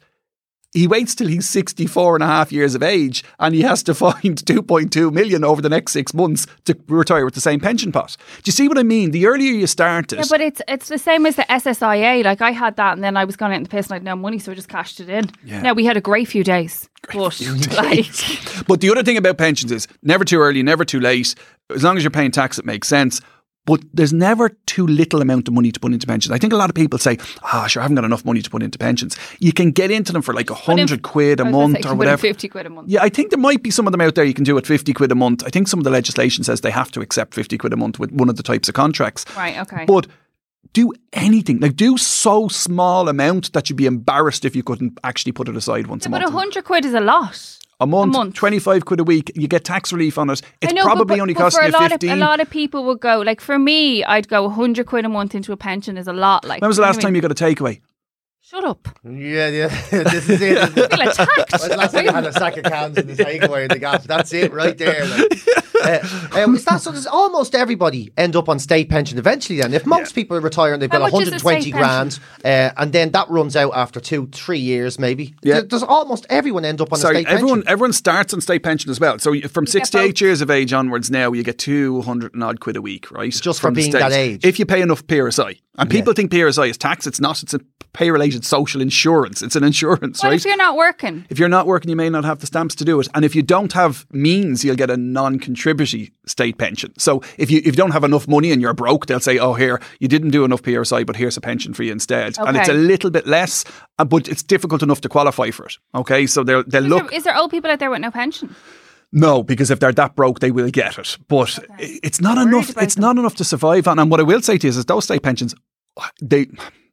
he waits till he's 64 and a half years of age and he has to find 2.2 million over the next six months to retire with the same pension pot. Do you see what I mean? The earlier you start it, Yeah, but it's it's the same as the SSIA. Like I had that, and then I was going out in the piss, and I had no money, so I just cashed it in. Yeah. Now we had a great few days, but like But the other thing about pensions is never too early, never too late. As long as you're paying tax, it makes sense. But there's never too little amount of money to put into pensions. I think a lot of people say, ah, sure, I haven't got enough money to put into pensions. You can get into them for like a hundred quid a month say, or can put in whatever. Fifty quid a month. Yeah, I think there might be some of them out there you can do at 50 quid a month. I think some of the legislation says they have to accept 50 quid a month with one of the types of contracts. Right. Okay. But do anything, like do so small amount that you'd be embarrassed if you couldn't actually put it aside once Yeah, a but month. a hundred quid is a lot. A month, month. 25 quid a week, you get tax relief on it. It's know, probably but, but, only but costing for a you lot 15. Of, a lot of people would go like for me, I'd go hundred quid a month into a pension is a lot. Like when was the you know last what time mean? you got a takeaway? Shut up. Yeah, yeah. this is it. I feel attacked. When's the last time I had a sack of cans in the takeaway in the gas? That's it right there. Like. Uh, uh, is that so? Does almost everybody end up on state pension eventually? Then, if most people retire and they've How got much is a 120 state grand, uh, and then that runs out after two, three years, maybe. Yeah. Does almost everyone end up on a Sorry, state everyone pension? everyone starts on state pension as well. So from 68 years of age onwards now, you get 200 and odd quid a week, right? Just for from the being that age. If you pay enough PRSI. And people think PRSI is tax. It's not. It's a pay related social insurance. It's an insurance, What right? if you're not working? If you're not working, you may not have the stamps to do it. And if you don't have means, you'll get a non-contributory state pension. So if you if you don't have enough money and you're broke, they'll say, "Oh, here you didn't do enough PRSI, but here's a pension for you instead." And it's a little bit less, uh, but it's difficult enough to qualify for it. Okay, so they'll they'll Is, look. there, is there old people out there with no pension? No, because if they're that broke, they will get it. But i- it's not Worried enough. It's them. not enough to survive on. And what I will say to you is, is those state pensions, they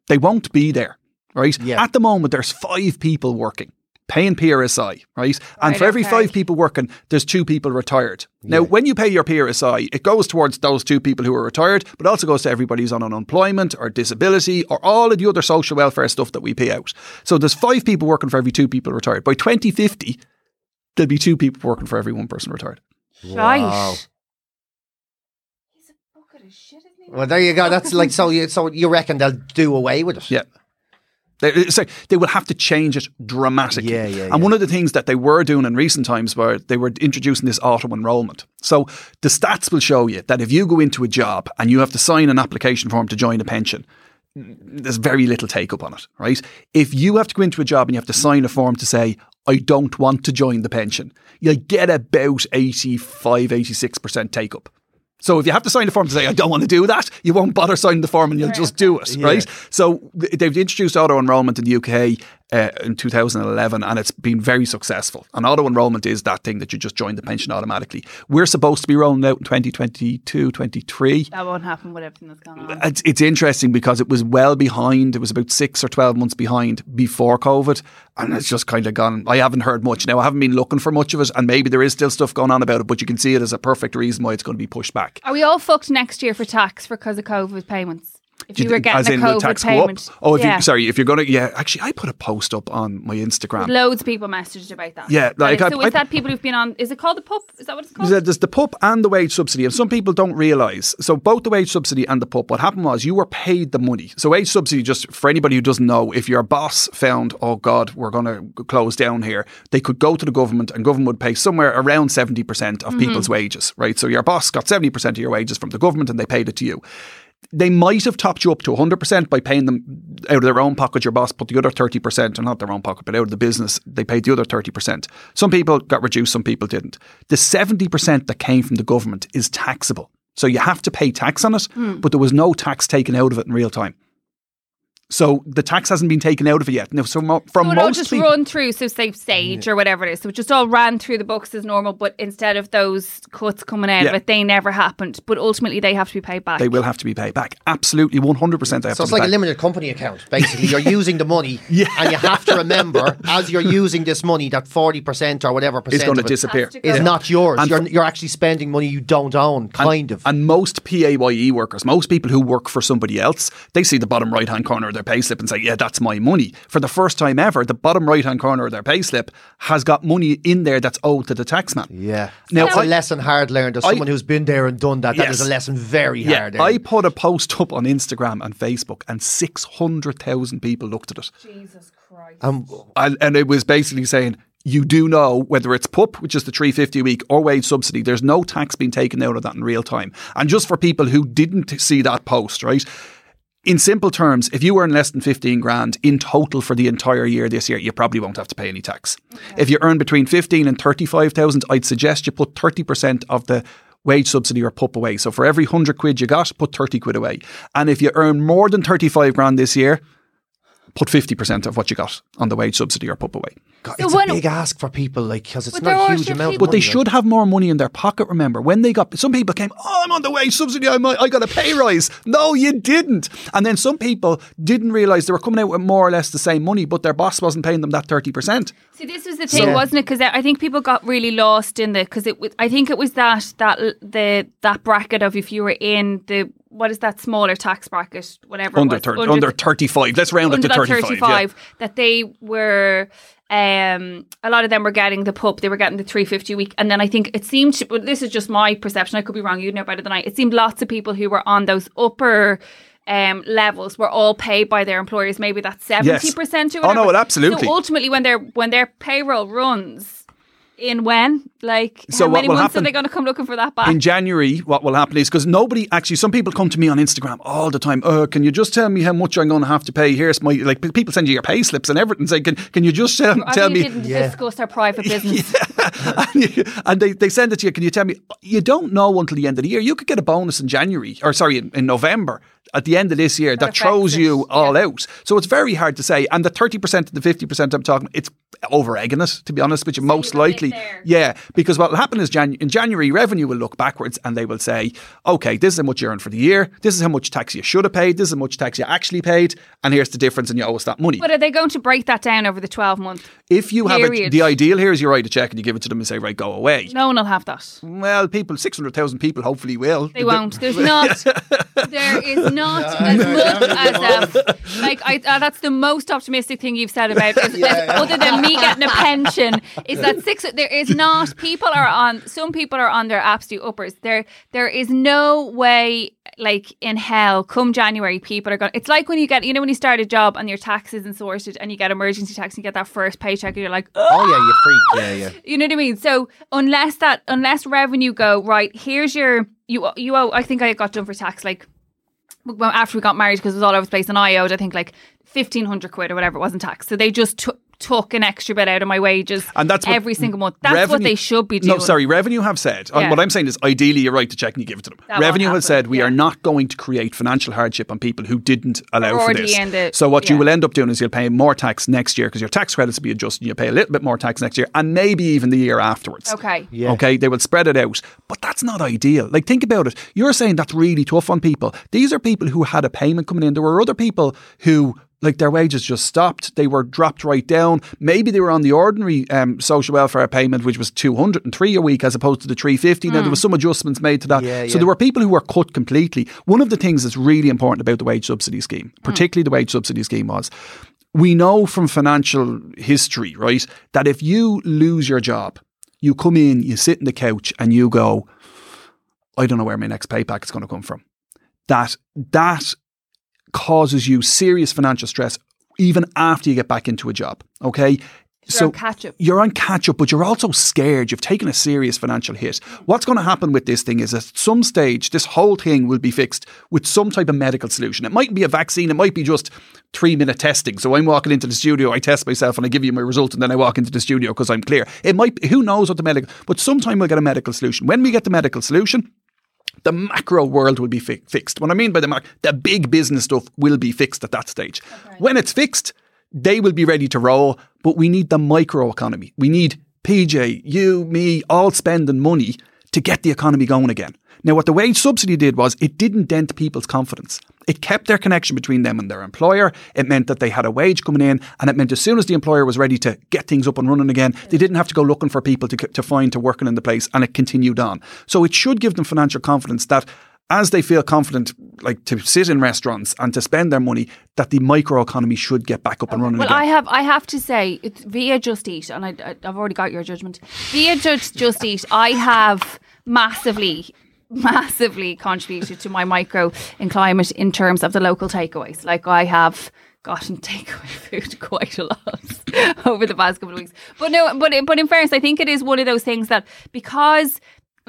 they won't be there, right? Yeah. At the moment, there's five people working. Paying PRSI, right? And Right, for every okay. five people working, there's two people retired. Now, when you pay your PRSI, it goes towards those two people who are retired, but also goes to everybody who's on unemployment or disability or all of the other social welfare stuff that we pay out. So there's five people working for every two people retired. By 2050, there'll be two people working for every one person retired. Right. He's a bucket of shit. Well, there you go. That's like so. You so you reckon they'll do away with it? Yeah. They, uh, so they will have to change it dramatically. Yeah, yeah, And yeah. one of the things that they were doing in recent times were they were introducing this auto enrollment. So the stats will show you that if you go into a job and you have to sign an application form to join a pension, there's very little take up on it, right? If you have to go into a job and you have to sign a form to say, I don't want to join the pension, you'll get about 85, 86% take up. So if you have to sign a form to say I don't want to do that, you won't bother signing the form and you'll just do it, right? So they've introduced auto enrollment in the UK uh, in 2011, and it's been very successful. And auto enrollment is that thing that you just join the pension automatically. We're supposed to be rolling out in 2022, 23. That won't happen with everything that's going on. It's, it's interesting because it was well behind. It was about six or 12 months behind before COVID. And it's just kind of gone. I haven't heard much now. I haven't been looking for much of it. And maybe there is still stuff going on about it, but you can see it as a perfect reason why it's going to be pushed back. Are we all fucked next year for tax because of COVID payments? If Do you were think- as getting in COVID tax payment, Go up? Oh, if yeah. you sorry, if you're gonna yeah, actually I put a post up on my Instagram. Loads of people messaged about that. Yeah, like, And I- so is that people who've been on? Is it called the pup? Is that what it's called? There's the PUP and the wage subsidy, and some people don't realise. So both the wage subsidy and the PUP, what happened was you were paid the money. So wage subsidy, just for anybody who doesn't know, if your boss found, oh God, we're going to close down here, they could go to the government, and government would pay somewhere around seventy percent of mm-hmm. people's wages, right? So your boss got seventy percent of your wages from the government, and they paid it to you. They might have topped you up to 100% by paying them out of their own pocket. Your boss put the other 30%, or not their own pocket, but out of the business, they paid the other 30%. Some people got reduced, some people didn't. The 70% that came from the government is taxable. So you have to pay tax on it, hmm. but there was no tax taken out of it in real time. So the tax hasn't been taken out of it yet. Now, so mo- from So it all most just people, run through, so say Sage or whatever it is. So it just all ran through the books as normal, but instead of those cuts coming out Yeah. of it, they never happened. But ultimately, they have to be paid back. they will have to be paid back. Absolutely, 100% they have So it's be like a limited company account. Basically, you're using the money, and you have to remember as you're using this money that forty percent or whatever percent It's going to disappear. To is Yeah. not yours. And you're, you're actually spending money you don't own, kind of. And most PAYE workers, most people who work for somebody else, they see the bottom right hand corner of their payslip and say, Yeah, that's my money. For the first time ever, the bottom right hand corner of their payslip has got money in there that's owed to the taxman. yeah, Now, that's a I- lesson hard learned. As I- someone who's been there and done that, that Yes. is a lesson very Yeah, hard. I put a post up on Instagram and Facebook, and 600,000 people looked at it. Jesus Christ. Um, And, and it was basically saying, you do know whether it's PUP, which is the 350 a week, or wage subsidy, there's no tax being taken out of that in real time. And just for people who didn't see that post, right? In simple terms, if you earn less than 15 grand in total for the entire year this year, you probably won't have to pay any tax. If you earn between 15 and 35,000, I'd suggest you put 30% of the wage subsidy or PUP away. So for every 100 quid you got, put 30 quid away. And if you earn more than 35 grand this year, put 50% of what you got on the wage subsidy or PUP away. God, So it's when- a big ask for people, like because it's not a huge amount. people- of But they money, should have more money in their pocket. Remember, when they got some people came, oh, I'm on the wage subsidy. I'm, I got a pay rise. No, you didn't. And then some people didn't realize they were coming out with more or less the same money, but their boss wasn't paying them that thirty percent. See, this was the thing, wasn't it? Because I think people got really lost in the because it. was- I think it was that that the that bracket of if you were in the what is that smaller tax bracket, whatever it Under, was, 30, under thirty five. Let's round it under to that thirty five. that they were um a lot of them were getting the pup they were getting the 350 a week and then i think it seemed to, but this is just my perception i could be wrong you know better than i it seemed lots of people who were on those upper um, levels were all paid by their employers maybe that's 70% or Oh, no, absolutely. so ultimately when their when their payroll runs in when like So how many months happen- are they going to come looking for that back In January, what will happen is because nobody actually, some people come to me on Instagram all the time. Oh, can you just tell me how much I'm going to have to pay? Here's my like. People send you your pay slips and everything. Say, can can you just um, tell, I tell mean, you me? didn't Yeah. discuss our private business and, you- and they, they send it to you. Can you tell me? You don't know until the end of the year. You could get a bonus in January, or sorry, in, in November at the end of this year that affects throws it, you all yeah. out. So it's very hard to say. And the 30% and the 50% I'm talking, it's over egging it, to be honest with you, most you're a bit likely. Yeah, because what will happen is Jan- in January, revenue will look backwards and they will say, okay, this is how much you earned for the year. This is how much tax you should have paid. This is how much tax you actually paid. And here's the difference and you owe us that money. but are they going to break that down over the 12 month if you have it, the ideal here is you write a check and you give it to them and say, right, go away. no one will have that Well, people, 600,000 people hopefully will. They won't. There's not. There is not as much as um, like I. Uh, that's the most optimistic thing you've said about, is, is- other than me getting a pension, is that six. There is not. People are on. Some people are on their absolute uppers. There, there is no way. like in hell, come January, people are going. It's like when you get, you know, when you start a job and your taxes and sorted, and you get emergency tax, and you get that first paycheck, and you're like, oh, Oh yeah, you freak. Yeah, yeah. you know what I mean? So unless that, unless revenue go right, here's your you you owe. I think I got done for tax like after we got married because it was all over the place, and I owed I think like fifteen hundred quid or whatever it wasn't tax. So they just took took an extra bit out of my wages And that's what every single month. That's what they should be doing. No, sorry, revenue have said. Yeah. What I'm saying is, ideally, you're right to check and you give it to them. That revenue has said we yeah. are not going to create financial hardship on people who didn't allow for already this. in so what you will end up doing is you'll pay more tax next year because your tax credits will be adjusted. and You pay a little bit more tax next year, and maybe even the year afterwards. Okay. Yeah. Okay, they will spread it out, but that's not ideal. Like, think about it. You're saying that's really tough on people. These are people who had a payment coming in. There were other people who. Like their wages just stopped, they were dropped right down. Maybe they were on the ordinary um, social welfare payment, which was two hundred and three a week, as opposed to the three fifty. Now there was some adjustments made to that, Yeah, so yeah. there were people who were cut completely. One of the things that's really important about the wage subsidy scheme, particularly the wage subsidy scheme, was we know from financial history, right, that if you lose your job, you come in, you sit in the couch, and you go, I don't know where my next payback is going to come from. That that causes you serious financial stress even after you get back into a job. Okay. You're catch-up. You're on catch up, but you're also scared. You've taken a serious financial hit. What's going to happen with this thing is at some stage, this whole thing will be fixed with some type of medical solution. It might be a vaccine, it might be just three minute testing. So I'm walking into the studio, I test myself, and I give you my result, and then I walk into the studio because I'm clear. It might, who knows what the medical, but sometime we'll get a medical solution. When we get the medical solution, the macro world will be fi- fixed. What I mean by the mac, the big business stuff will be fixed at that stage. When it's fixed, they will be ready to roll. But we need the micro economy. We need PJ, you, me, all spending money to get the economy going again. Now, what the wage subsidy did was it didn't dent people's confidence. It kept their connection between them and their employer. It meant that they had a wage coming in, and it meant as soon as the employer was ready to get things up and running again, they didn't have to go looking for people to, to find to working in the place, and it continued on. So it should give them financial confidence that as they feel confident, like to sit in restaurants and to spend their money, that the microeconomy should get back up and running Well, again. I have I have to say it's via Just Eat, and I, I've already got your judgment. Via Just Just Eat, I have massively, massively contributed to my micro in climate in terms of the local takeaways. Like I have gotten takeaway food quite a lot over the past couple of weeks. But no, but but in fairness, I think it is one of those things that because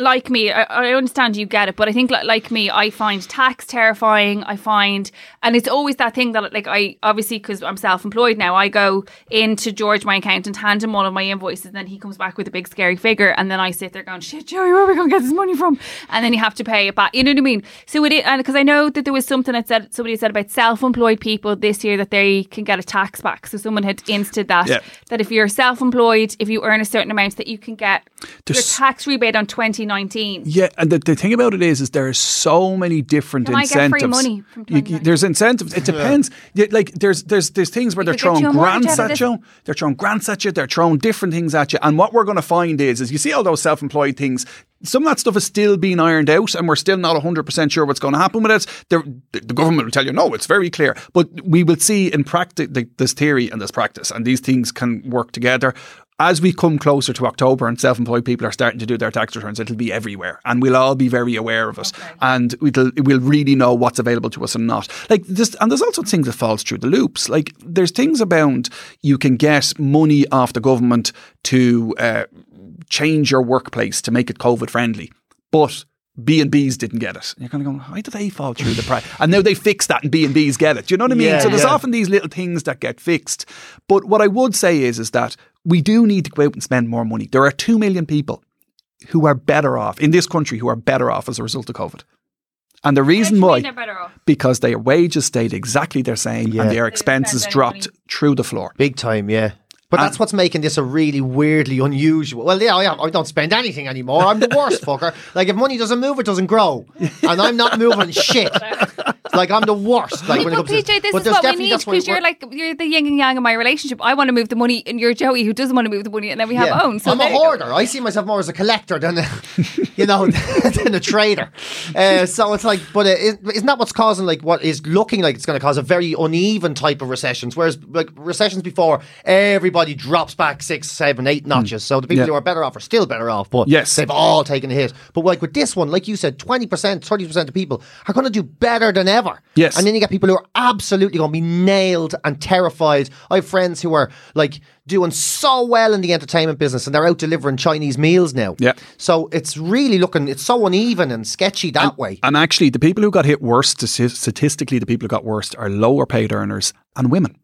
like me, I, I understand you get it, but I think like, like me, I find tax terrifying. I find, and it's always that thing that like I obviously because I'm self-employed now, I go into George, my accountant, hand him all of my invoices, and then he comes back with a big scary figure, and then I sit there going, "Shit, Joey, where are we going to get this money from?" And then you have to pay it back. You know what I mean? So it, and because I know that there was something that said somebody said about self-employed people this year that they can get a tax back. So someone had insted that Yeah. that if you're self-employed, if you earn a certain amount, that you can get your tax rebate on 2019. Yeah, and the, the thing about it is, is there are so many different Can I get free incentives. money from You- 2019? there's incentives. It depends. Yeah, Like there's there's there's things where You they're throwing you a mortgage grants at you. They're throwing grants at you. They're throwing different things at you. And what we're going to find is, is you see all those self-employed things. Some of that stuff is still being ironed out, and we're still not 100% sure what's going to happen with it. The, the government will tell you, no, it's very clear. But we will see in practice, this theory and this practice, and these things can work together. As we come closer to October and self-employed people are starting to do their tax returns, it'll be everywhere, and we'll all be very aware of it, and we'll we'll really know what's available to us and not. Like this, and there's also things that falls through the loops. Like there's things about you can get money off the government to uh, change your workplace to make it COVID friendly, but B and B's didn't get it. You're kind of going, how did they fall through the price? And now they fixed that, and B and B's get it. Do you know what I mean? Yeah, so there's yeah. often these little things that get fixed. But what I would say is, is that we do need to go out and spend more money. There are two million people who are better off in this country who are better off as a result of COVID. And the reason why, they're better off? because their wages stayed exactly the same Yeah. and their They didn't spend expenses dropped money. through the floor. Big time, yeah. But that's what's making this a really weirdly unusual. Well, yeah, yeah, I don't spend anything anymore. I'm the worst fucker. Like if money doesn't move, it doesn't grow, and I'm not moving shit. Like I'm the worst. Like when it But comes to PJ, this but is there's what we definitely- need because you're like you're the yin and yang of my relationship. I want to move the money, and you're Joey who doesn't want to move the money, and then we have Yeah. own. So I'm a there you go. hoarder. I see myself more as a collector than, a, you know, than a trader. Uh, so it's like, but it, isn't that what's causing like what is looking like it's going to cause a very uneven type of recessions? Whereas like recessions before, everybody drops back six, seven, eight notches. So the people Hmm. Yeah. who are better off are still better off. But Yes. they've all taken a hit. But like with this one, like you said, twenty percent, thirty percent of people are going to do better than ever. Yes. and then you get people who are absolutely going to be nailed and terrified. I have friends who are like doing so well in the entertainment business and they're out delivering Chinese meals now. Yeah. So it's really looking, it's so uneven and sketchy that way. And actually, the people who got hit worst, statistically, the people who got worst are lower paid earners and women.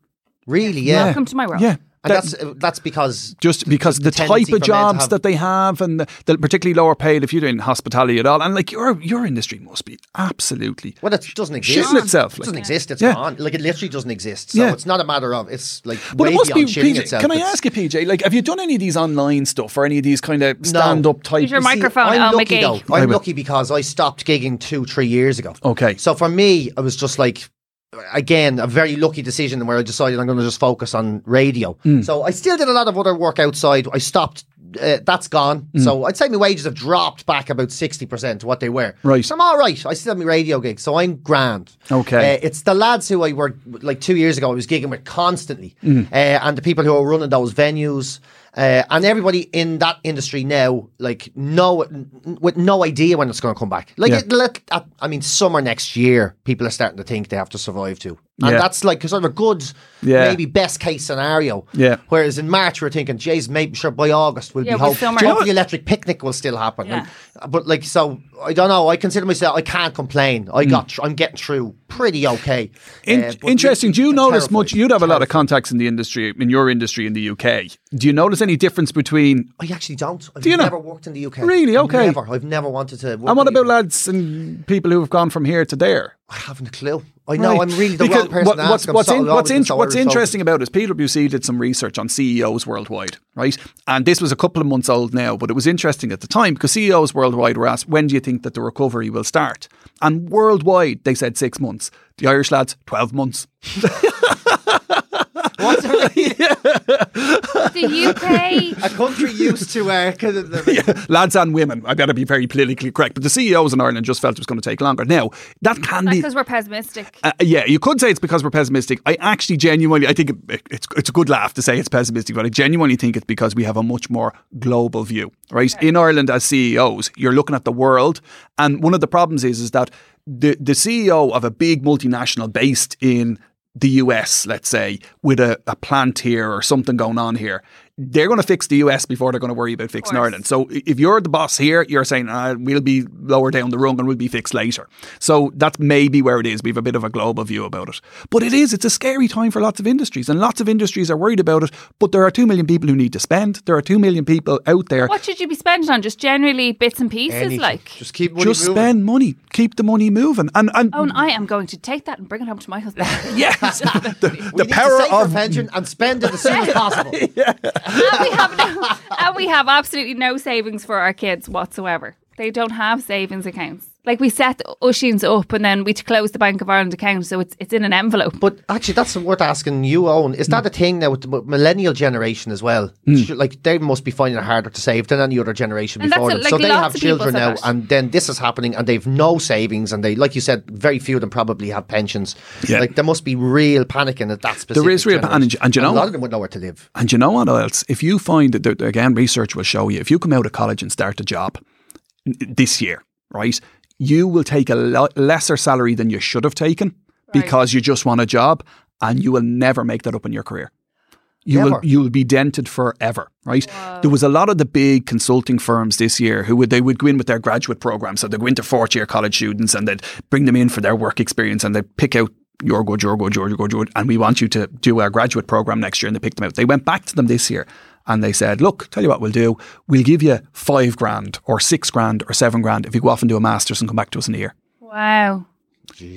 Really, yeah. Welcome to my world. Yeah. And That- that's uh, that's because just because the tendency type of for men to jobs have- that they have and the, the particularly lower paid if you're doing hospitality at all and like your your industry must be absolutely well, it doesn't exist. Shitting itself, It like- doesn't exist. It's Yeah. gone. Like it literally doesn't exist. So Yeah. it's not a matter of it's like but way it must be shitting PJ, itself. can I ask you PJ like have you done any of these online stuff or any of these kind of stand up type Use your See, microphone, I'm oh, lucky McGee. though. I I'm lucky because I stopped gigging two, three years ago. Okay. So for me, it was just like again a very lucky decision where I decided I'm going to just focus on radio. Hmm. So I still did a lot of other work outside. I stopped. Uh, that's gone. Hmm. So I'd say my wages have dropped back about sixty percent to what they were. Right. So I'm all right. I still have my radio gig, so I'm grand. Okay. Uh, it's the lads who I worked like two years ago. I was gigging with constantly, Hmm. uh, and the people who are running those venues. Uh, and everybody in that industry now, like, no, n- with no idea when it's going to come back. Like, Yeah. it, let, uh, I mean, summer next year, people are starting to think they have to survive too, and Yeah. that's like sort of a good, Yeah. maybe best case scenario. Yeah. Whereas in March, we're thinking, geez, maybe sure by August we'll Yeah, be with hoping. summer. Do you know the electric picnic will still happen? Yeah. And- but like, so I don't know. I consider myself. I can't complain. I got. Tr- I'm getting through pretty okay. In- Uh, interesting. Do you I'm notice terrified. much? You'd have a lot of contacts in the industry, in your industry in the UK. Do you notice any difference between? I actually don't. I've Do you not? never worked in the UK. Really? Okay. Never. I've never wanted to. Work And what in about UK. lads and people who have gone from here to there? I haven't a clue. I know Right. I'm really the Because wrong person what- to ask. what's in- what's, in- what's interesting about it is PwC did some research on CEOs worldwide, right? And this was a couple of months old now, but it was interesting at the time because CEOs worldwide were asked, when do you think that the recovery will start? And worldwide, they said six months. The Irish lads, 12 months. What's the UK. A country used to uh, kind of the, lads and women. I better be very politically correct. But the CEOs in Ireland just felt it was going to take longer. Now, that can be. Because we're pessimistic. Uh, yeah, you could say it's because we're pessimistic. I actually genuinely, I think it, it's it's a good laugh to say it's pessimistic, but I genuinely think it's because we have a much more global view, right? In Ireland, as CEOs, you're looking at the world, and one of the problems is is that the the CEO of a big multinational based in the US, let's say, with a, a plant here or something going on here, they're going to fix the US before they're going to worry about fixing course. Ireland. So if you're the boss here, you're saying ah, we'll be lower down the rung and we'll be fixed later. So that's maybe where it is. We have a bit of a global view about it. But it is, it's a scary time for lots of industries and lots of industries are worried about it. But there are 2 million people who need to spend. There are 2 million people out there. What should you be spending on? Just generally bits and pieces, anything. like. just keep money Just moving. spend money. Keep the money moving. And, and Oh, and I am going to take that and bring it home to my husband. yes, the, We the power of our pension and spend it as soon as possible. and we have no, and we have absolutely no savings for our kids whatsoever. They don't have savings accounts. Like we set Oisín's up and then we close the Bank of Ireland account, so it's it's in an envelope. But actually, that's worth asking you, Eoin. Is that a thing now with the millennial generation as well? Hmm. Should- Like they must be finding it harder to save than any other generation And before it, them. like so they have children now, that. and then this is happening, and they've no savings, and they, like you said, very few of them probably have pensions. Yeah. Like there must be real panicking at that specific. There is real panic, and you know a lot what? of them would know where to live. And you know what else? If you find that, that- again, research will show you, if you come out of college and start a job this year, right, you will take a lo- lesser salary than you should have taken because you just want a job and you will never make that up in your career. You will you will be dented forever, right? There was a lot of the big consulting firms this year who would they would go in with their graduate program, so they'd go into fourth year college students and they'd bring them in for their work experience and they'd pick out you're good, you're good, you're good, you're good, and we want you to do our graduate program next year, and they picked them out. They went back to them this year and they said, look, tell you what we'll do, we'll give you five grand or six grand or seven grand if you go off and do a masters and come back to us in a year. Wow.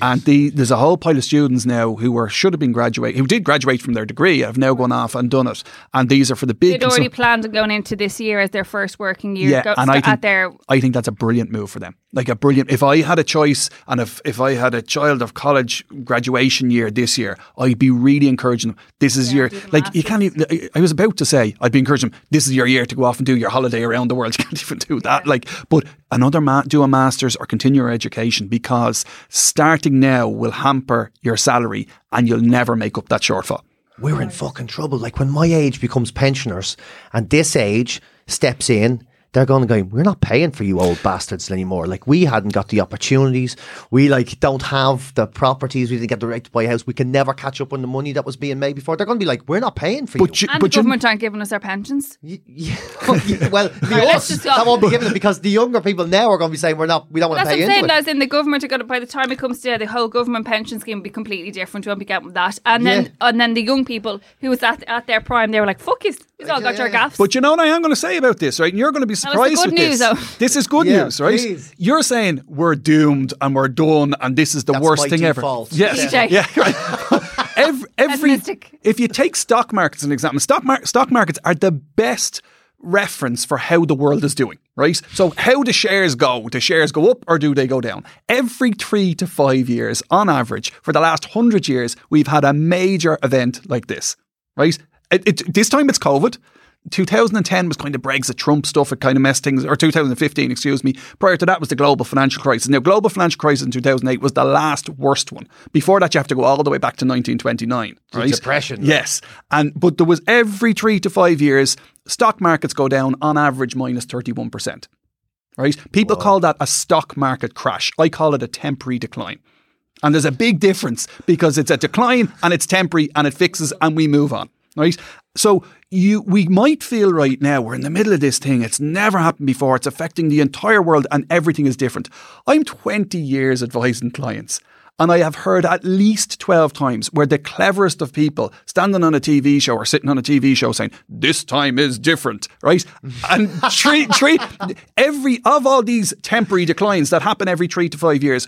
And the, there's a whole pile of students now who were should have been graduate, who did graduate from their degree, have now gone off and done it. And these are for the big. They'd already consult- planned on going into this year as their first working year yeah, go, and I at think their I think that's a brilliant move for them. Like a brilliant. If I had a choice, and if if I had a child of college graduation year this year, I'd be really encouraging them. This is your like you can't. Even, I was about to say I'd be encouraging them. This is your year to go off and do your holiday around the world. You can't even do that. Like, but another ma- do a masters or continue your education because starting now will hamper your salary and you'll never make up that shortfall. we're in fucking trouble. Like when my age becomes pensioners and this age steps in, they're going to go, we're not paying for you old bastards anymore. Like we hadn't got the opportunities. We like don't have the properties. We didn't get the right to buy a house. We can never catch up on the money that was being made before. They're going to be like, we're not paying for But you. you, And but the government aren't giving us our pensions. Yeah, well, the Right, let's us, just go. that won't be given them because the younger people now are going to be saying we're not, we don't want to pay I'm into saying. it. As in the government are going to, by the time it comes to the whole government pension scheme, will be completely different. We won't be getting that. And then, Yeah. and then the young people who was at at their prime, they were like, "Fuck you, we've all got Yeah, your yeah. gaffs." But you know what I am going to say about this, right? And you're going to be it's the surprised good with news, this. though. This is good Yeah, news, right? please. You're saying we're doomed and we're done, and this is the That's worst my thing default. ever. Yes, DJ. yeah, right. every, every Pessimistic. if you take stock markets as an example, stock mar- stock markets are the best reference for how the world is doing, right? So how do shares go? Do shares go up or do they go down? Every three to five years, on average, for the last hundred years, we've had a major event like this, right? It, it, this time it's COVID. 2010 was kind of Brexit, Trump stuff. It kind of messed things, or 2015, excuse me. Prior to that was the global financial crisis. Now, global financial crisis in 2008 was the last worst one. Before that, you have to go all the way back to 1929, right? depression. Yes, and but there was every three to five years, stock markets go down on average minus 31 percent. Right? People call that a stock market crash. I call it a temporary decline. And there's a big difference because it's a decline and it's temporary and it fixes and we move on. Right? So you we might feel right now we're in the middle of this thing. It's never happened before. It's affecting the entire world and everything is different. I'm 20 years advising clients. And I have heard at least 12 times where the cleverest of people standing on a TV show or sitting on a TV show saying, this time is different, right? And three, three, every, of all these temporary declines that happen every three to five years,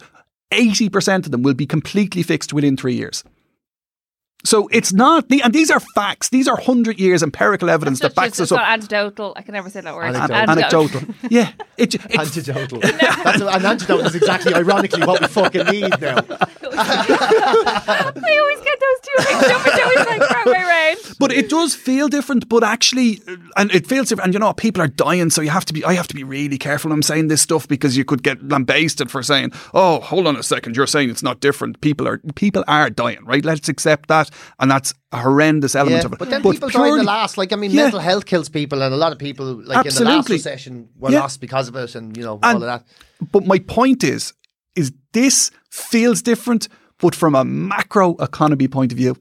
80% of them will be completely fixed within three years. So it's not, the, and these are facts. These are 100 years empirical evidence That's that backs just, us it's up. not anecdotal. I can never say that word. Anecdotal. Anecdotal. yeah. It, it, Antidotal. That's a, an antidote is exactly, ironically, what we fucking need now. I always get those two things up and always like round way round. But it does feel different. But actually, and it feels different. And you know, people are dying, so you have to be. I have to be really careful. when I'm saying this stuff because you could get lambasted for saying, "Oh, hold on a second, you're saying it's not different." People are people are dying, right? Let's accept that, and that's a horrendous element Yeah, of it. but then people die in purely- the last. Like I mean, Yeah. mental health kills people, and a lot of people, like in the last Absolutely. recession, were Yeah. lost because of it, and you know And- all of that. But my point is, is this feels different, but from a macro economy point of view,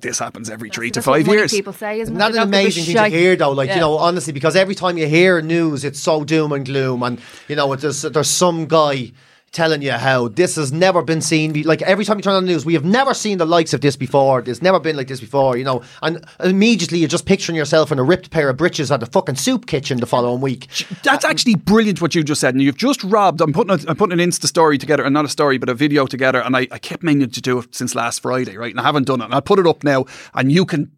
this happens every three to That's what five money years. People say, isn't Not it? an don't amazing thing to hear, though. Like Yeah. you know, honestly, because every time you hear news, it's so doom and gloom, and you know, there's there's some guy telling you how this has never been seen. Like every time you turn on the news, we have never seen the likes of this before. There's never been like this before, you know. And immediately you're just picturing yourself in a ripped pair of breeches at the fucking soup kitchen the following week. That's actually brilliant what you just said, and you've just robbed. I'm putting a, I'm putting an Insta story together, and not a story, but a video together, and I, I kept meaning to do it since last Friday, right? And I haven't done it. And I'll put it up now, and you can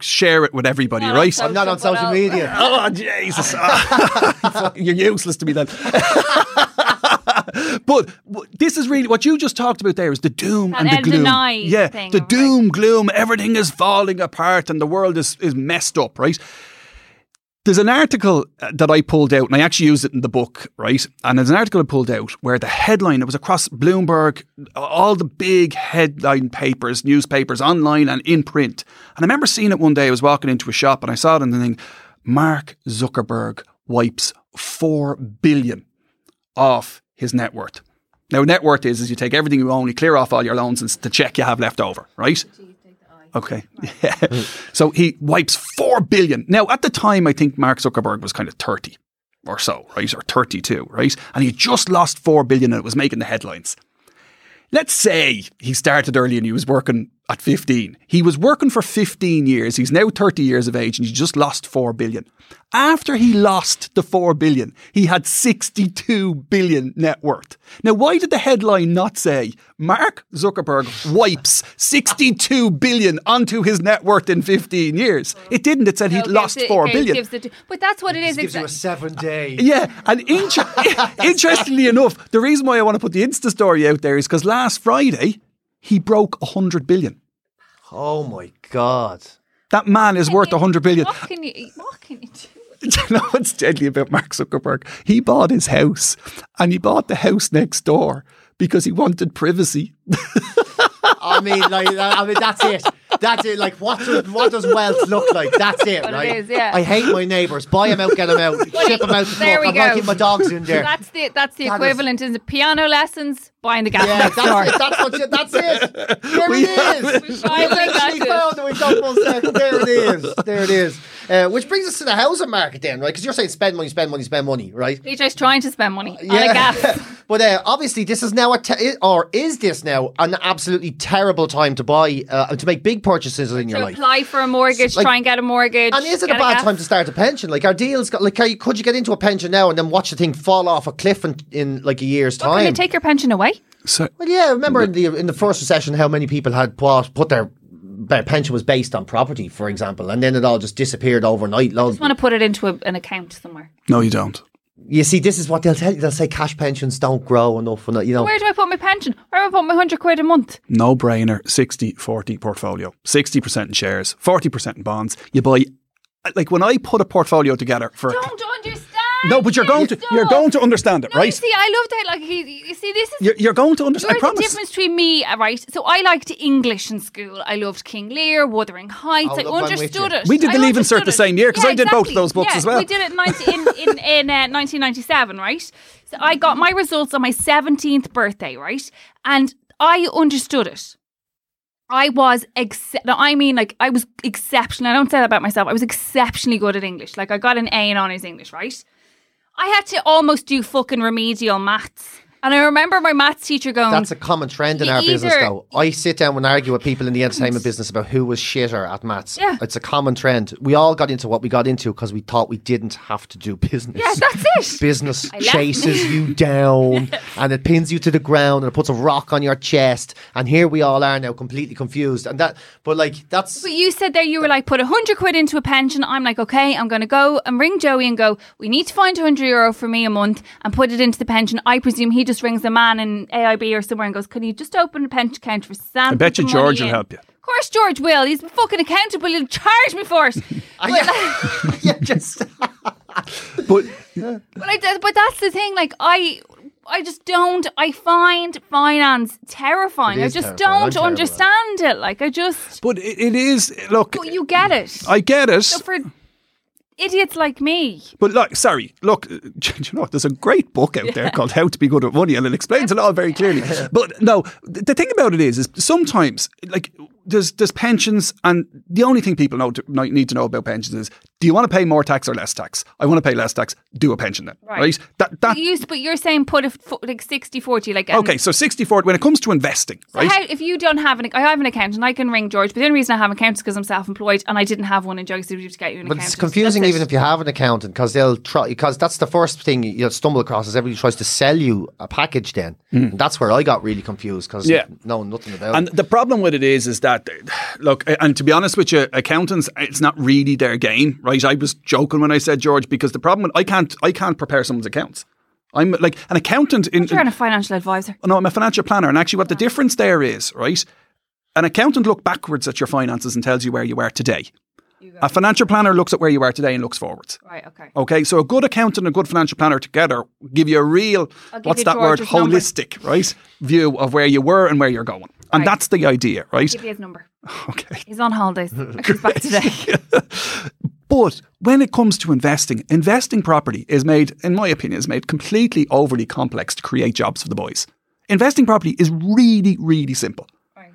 share it with everybody, Not right? I'm not on social media. Oh Jesus! You're useless to me then. but this is really what you just talked about. There is the doom That and the gloom. Yeah, thing, the right? doom, gloom. Everything is falling apart, and the world is is messed up. Right. There's an article uh, that I pulled out, and I actually used it in the book, right? And there's an article I pulled out where the headline, it was across Bloomberg, all the big headline papers, newspapers, online and in print. And I remember seeing it one day. I was walking into a shop and I saw it and thinking, Mark Zuckerberg wipes four billion off his net worth. Now, net worth is, is you take everything you own, you clear off all your loans and the check you have left over, right? Okay. Yeah. so he wipes four billion. Now, at the time, I think Mark Zuckerberg was kind of 30 or so, right? Or 32, right? And he just lost four billion and it was making the headlines. Let's say he started early and he was working at 15. He was working for 15 years. He's now 30 years of age and he just lost 4 billion. After he lost the 4 billion, he had 62 billion net worth. Now, why did the headline not say Mark Zuckerberg wipes 62 billion onto his net worth in 15 years? It didn't. It said No, he'd gives lost it- 4 gives- billion. gives the- but that's what it is. It gives you a seven day. Yeah, and inter- interestingly enough, the reason why I want to put the Insta story out there is because last Friday he broke 100 billion. Oh my god. That man is worth 100 billion. What can you? What can you do? Do you know what's deadly about Mark Zuckerberg? He bought his house and he bought the house next door because he wanted privacy. I mean, like, I mean, that's it. That's it. Like, what does what does wealth look like? That's it, What right? is, yeah. I hate my neighbours. Buy them out, get them out, ship them out. To There smoke. we I'm go. keeping my dogs in there. That's the that's the That is- equivalent. Is, it piano lessons? Buying the gas yeah, that's it. That's what. You, that's it. There We it is. We We finally got eventually it. found it. We got one second. There it is. There it is. Uh, which brings us to the housing market then, right? Because you're saying spend money, spend money, spend money, right? PJ's trying to spend money on a gas. but uh, obviously, this is now a te- or is this now an absolutely terrible time to buy uh, to make big purchases in your to life? apply for a mortgage, Like- try and get a mortgage. And is it a bad gas. time to start a pension? Like, our deals got like, you, could you get into a pension now and then watch the thing fall off a cliff in, in like a year's What, Can they time? take your pension away? So well, yeah, remember in the in the first recession how many people had put, put their their pension was based on property, for example, and then it all just disappeared overnight. Loads- Just want to put it into a, an account somewhere. no, you don't. You see, this is what they'll tell you. They'll say cash pensions don't grow enough, and you know. Where do I put my pension? Where do I put my hundred quid a month? No brainer. 60 40 portfolio. 60% in shares, 40% in bonds. You buy, like when I put a portfolio together for. Don't understand. No, but you're going to you're going to understand it, No, you right? see, I love that. Like, he, you see, this is You're, you're going to understand. I Here's the difference between me, uh, right? So I liked English in school. I loved King Lear, Wuthering Heights. Oh, I look, I'm understood it. We did the Leaving Cert understood the it. same year, 'cause I did both of those books Yeah, as well. We did it in, 19, in, in, in uh, 1997, right? So I got my results on my 17th birthday, right? And I understood it. I was ex- no, I mean like I was exceptional. I don't say that about myself. I was exceptionally good at English. Like I got an A in honours English, right? I had to almost do fucking remedial maths. And I remember my maths teacher going, That's a common trend in our business, though. I sit down and argue with people in the entertainment business about who was shitter at maths. Yeah. It's a common trend. We all got into what we got into because we thought we didn't have to do business. Yeah, that's it. Business chases you down and it pins you to the ground and it puts a rock on your chest. And here we all are now completely confused. And that, but like, that's. But you said there you were like, put a hundred quid into a pension. I'm like, okay, I'm going to go and ring Joey and go, we need to find 200 euro for me a month and put it into the pension. I presume he just rings a man in AIB or somewhere and goes, can you just open a pension account for Sam? I bet you Put the money George will in." help you. Of course, George will. He's fucking accountable. He'll charge me for it. but, yeah, just. But but, I, but that's the thing. Like, I. I just don't. I find finance terrifying. I just terrifying. Don't terrible at it. understand it. Like, I just. but it, it is look. But you get it. I get it. so for idiots like me, But look, sorry, look, do you know, what? there's a great book out there called How to Be Good at Money, and it explains it all very clearly. But no, the thing about it is, is sometimes like there's there's pensions, and the only thing people know to, need to know about pensions is, do you want to pay more tax or less tax? I want to pay less tax. Do a pension then, right? Right. That that. But, you, but you're saying put a like 60 40 like um, Okay, so 64 when it comes to investing, so right? how, if you don't have an I have an account and I can ring George but the only reason I have an account is because I'm self-employed and I didn't have one in Joey said to get you an But account it's confusing even if you have an accountant because they'll try because that's the first thing you'll stumble across is everybody tries to sell you a package. Then And that's where I got really confused because. Yeah. know nothing about And it. the problem with it is, is that look, and to be honest with you, accountants, it's not really their game, right? I was joking when I said George because the problem, I can't, I can't prepare someone's accounts. I'm like an accountant in. you're a financial advisor no, I'm a financial planner, and actually, what the difference there is, right? An accountant looks backwards at your finances and tells you where you are today. A financial planner looks at where you are today and looks forwards. right okay Okay, so a good accountant and a good financial planner together give you a real, what's that word, George's number. holistic, right? View of where you were and where you're going. And Right. that's the idea, right? give you his number Okay. he's on holidays he's back today But when it comes to investing, investing property is made, in my opinion, is made completely overly complex to create jobs for the boys. Investing property is really, really simple.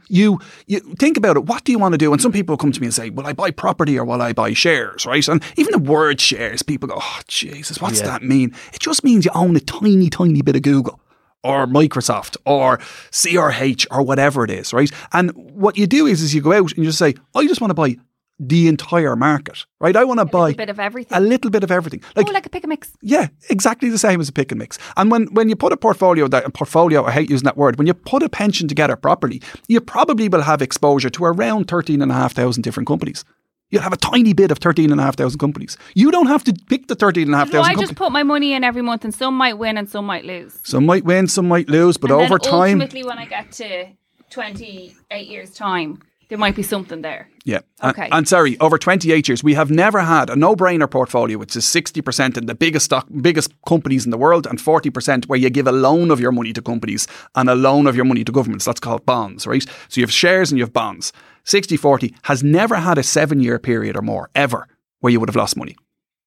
You, you think about it. What do you want to do? And some people come to me and say, "Will I buy property or will I buy shares?" Right? And even the word shares, people go, "Oh Jesus, what's Yeah. that mean?" It just means you own a tiny, tiny bit of Google. Or Microsoft or CRH or whatever it is, right? And what you do is, is you go out and you just say, I just want to buy the entire market, right? I want to buy a bit of everything. a little bit of everything. Like, oh, like a pick a mix. yeah, exactly the same as a pick and mix. And when, when you put a portfolio, that a portfolio, I hate using that word, when you put a pension together properly, you probably will have exposure to around 13,500 different companies. You'll have a tiny bit of 13,500 companies. You don't have to pick the 13,500 So I companies. just put my money in every month, and some might win and some might lose. some might win, some might lose, but and over time. ultimately, when I get to twenty-eight years' time, there might be something there. Yeah. And- Okay. And, sorry, over 28 years, we have never had a no-brainer portfolio, which is 60% in the biggest stock, biggest companies in the world, and 40% where you give a loan of your money to companies and a loan of your money to governments. That's called bonds, right? So you have shares and you have bonds. 60-40 has never had a seven-year period or more, ever, where you would have lost money.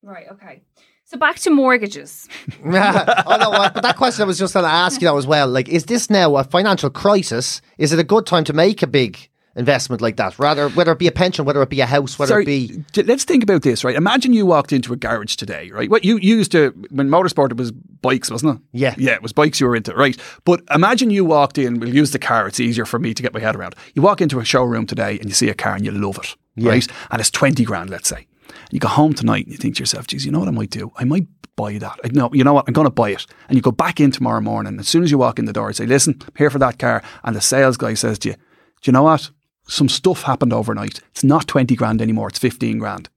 Right. Okay. So back to mortgages. oh no, but that question I was just going to ask you now as well. Like, is this now a financial crisis? Is it a good time to make a big investment like that? Rather, whether it be a pension, whether it be a house, whether Sorry, it be let's think about this, right? Imagine you walked into a garage today, right? What you, used to when motorsport it was bikes, wasn't it? Yeah. yeah, it was bikes you were into, right? But imagine you walked in. We'll use the car; it's easier for me to get my head around. You walk into a showroom today and you see a car and you love it, right? And it's twenty grand, let's say. And you go home tonight and you think to yourself, "Geez, you know what I might do? I might." Buy that. I- No, you know what? I'm going to buy it. And you go back in tomorrow morning. As soon as you walk in the door, you say, Listen, I'm here for that car. And the sales guy says to you, Do you know what? Some stuff happened overnight. It's not 20 grand anymore. It's 15 grand.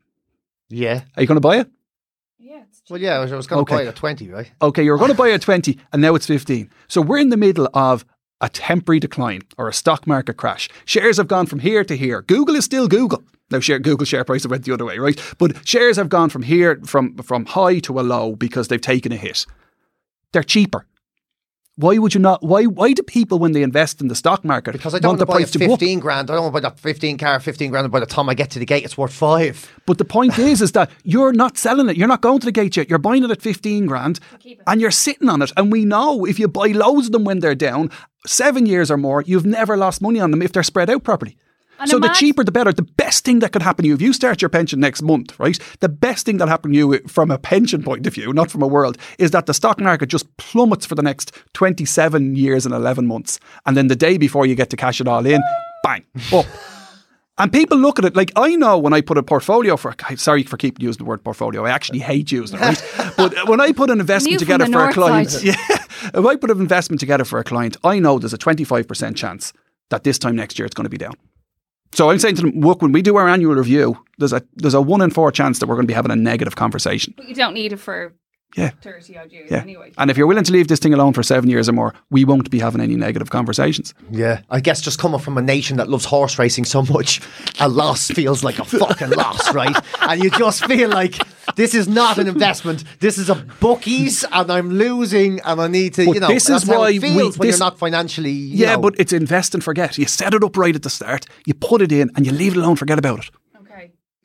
yeah. Are you going to buy it? Yeah. Well, yeah, I was, was going to Okay. buy it at twenty, right? Okay, you're going to buy it at 20 and now it's 15. So we're in the middle of a temporary decline or a stock market crash. Shares have gone from here to here. Google is still Google. Now, share, Google share price have went the other way, right? But shares have gone from here, from, from high to a low because they've taken a hit. They're cheaper. Why would you not? Why? Why do people, when they invest in the stock market, Because I don't want want the to buy a price to go fifteen grand. I don't want to buy that fifteen car, fifteen grand, and by the time I get to the gate, it's worth five. But the point is, is that you're not selling it. You're not going to the gate yet. You're buying it at 15 grand and you're sitting on it. And we know if you buy loads of them when they're down, seven years or more, you've never lost money on them if they're spread out properly. And so the cheaper, the better. The best thing that could happen to you, if you start your pension next month, right? The best thing that'll happen to you from a pension point of view, not from a world, is that the stock market just plummets for the next 27 years and 11 months. And then the day before you get to cash it all in, bang, up. And people look at it like I know when I put a portfolio for. Sorry for keeping using the word portfolio. I actually hate using it. Right? but when I put an investment together the for a client, side. yeah, if I put an investment together for a client, I know there's a 25 percent chance that this time next year it's going to be down. So I'm saying to them, look, when we do our annual review, there's a there's a one in four chance that we're going to be having a negative conversation. But you don't need it for Yeah. thirty odd years Yeah. anyway. And if you're willing to leave this thing alone for seven years or more, we won't be having any negative conversations. Yeah, I guess just coming from a nation that loves horse racing so much, a loss feels like a fucking loss, right? And you just feel like this is not an investment. This is a bookies, and I'm losing, and I need to, But you know, this that's is why it feels we- when this- you're not financially. you Yeah, know- but it's invest and forget. You set it up right at the start, you put it in, and you leave it alone, forget about it.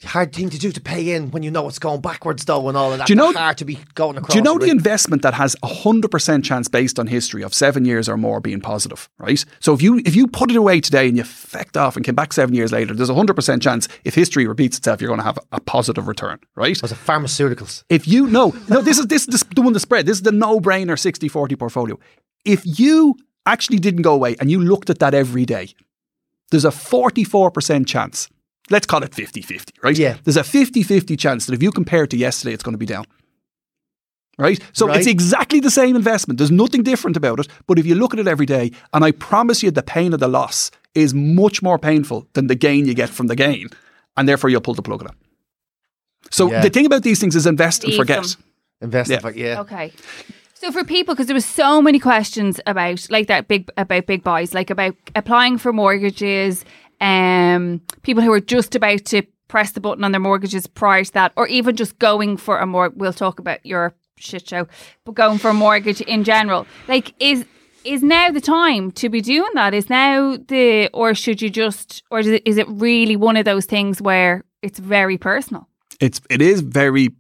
Hard thing to do to pay in when you know it's going backwards though and all of that. Do you know- hard to be going across? Do you know the investment that has a hundred percent chance based on history of seven years or more being positive, right? So if you if you put it away today and you fecked off and came back seven years later, there's a hundred percent chance if history repeats itself, you're going to have a positive return, right? was it pharmaceuticals? If you no no this is this is the one the spread. This is the no brainer 60-40 portfolio. If you actually didn't go away and you looked at that every day, there's a 44% chance. Let's call it 50-50, right? Yeah. There's a 50-50 chance that if you compare it to yesterday, it's going to be down. Right? So Right. it's exactly the same investment. There's nothing different about it. But if you look at it every day, and I promise you the pain of the loss is much more painful than the gain you get from the gain. And therefore you'll pull the plug on it. So Yeah. the thing about these things is invest and forget. them. Investing, Yeah. for, yeah. Okay. So for people, because there was so many questions about like that big about big buys, like about applying for mortgages, um, people who are just about to press the button on their mortgages prior to that, or even just going for a more. We'll talk about your shit show, but going for a mortgage in general, like is is now the time to be doing that? Is now the or should you just or is it, is it really one of those things where it's very personal? it's it is very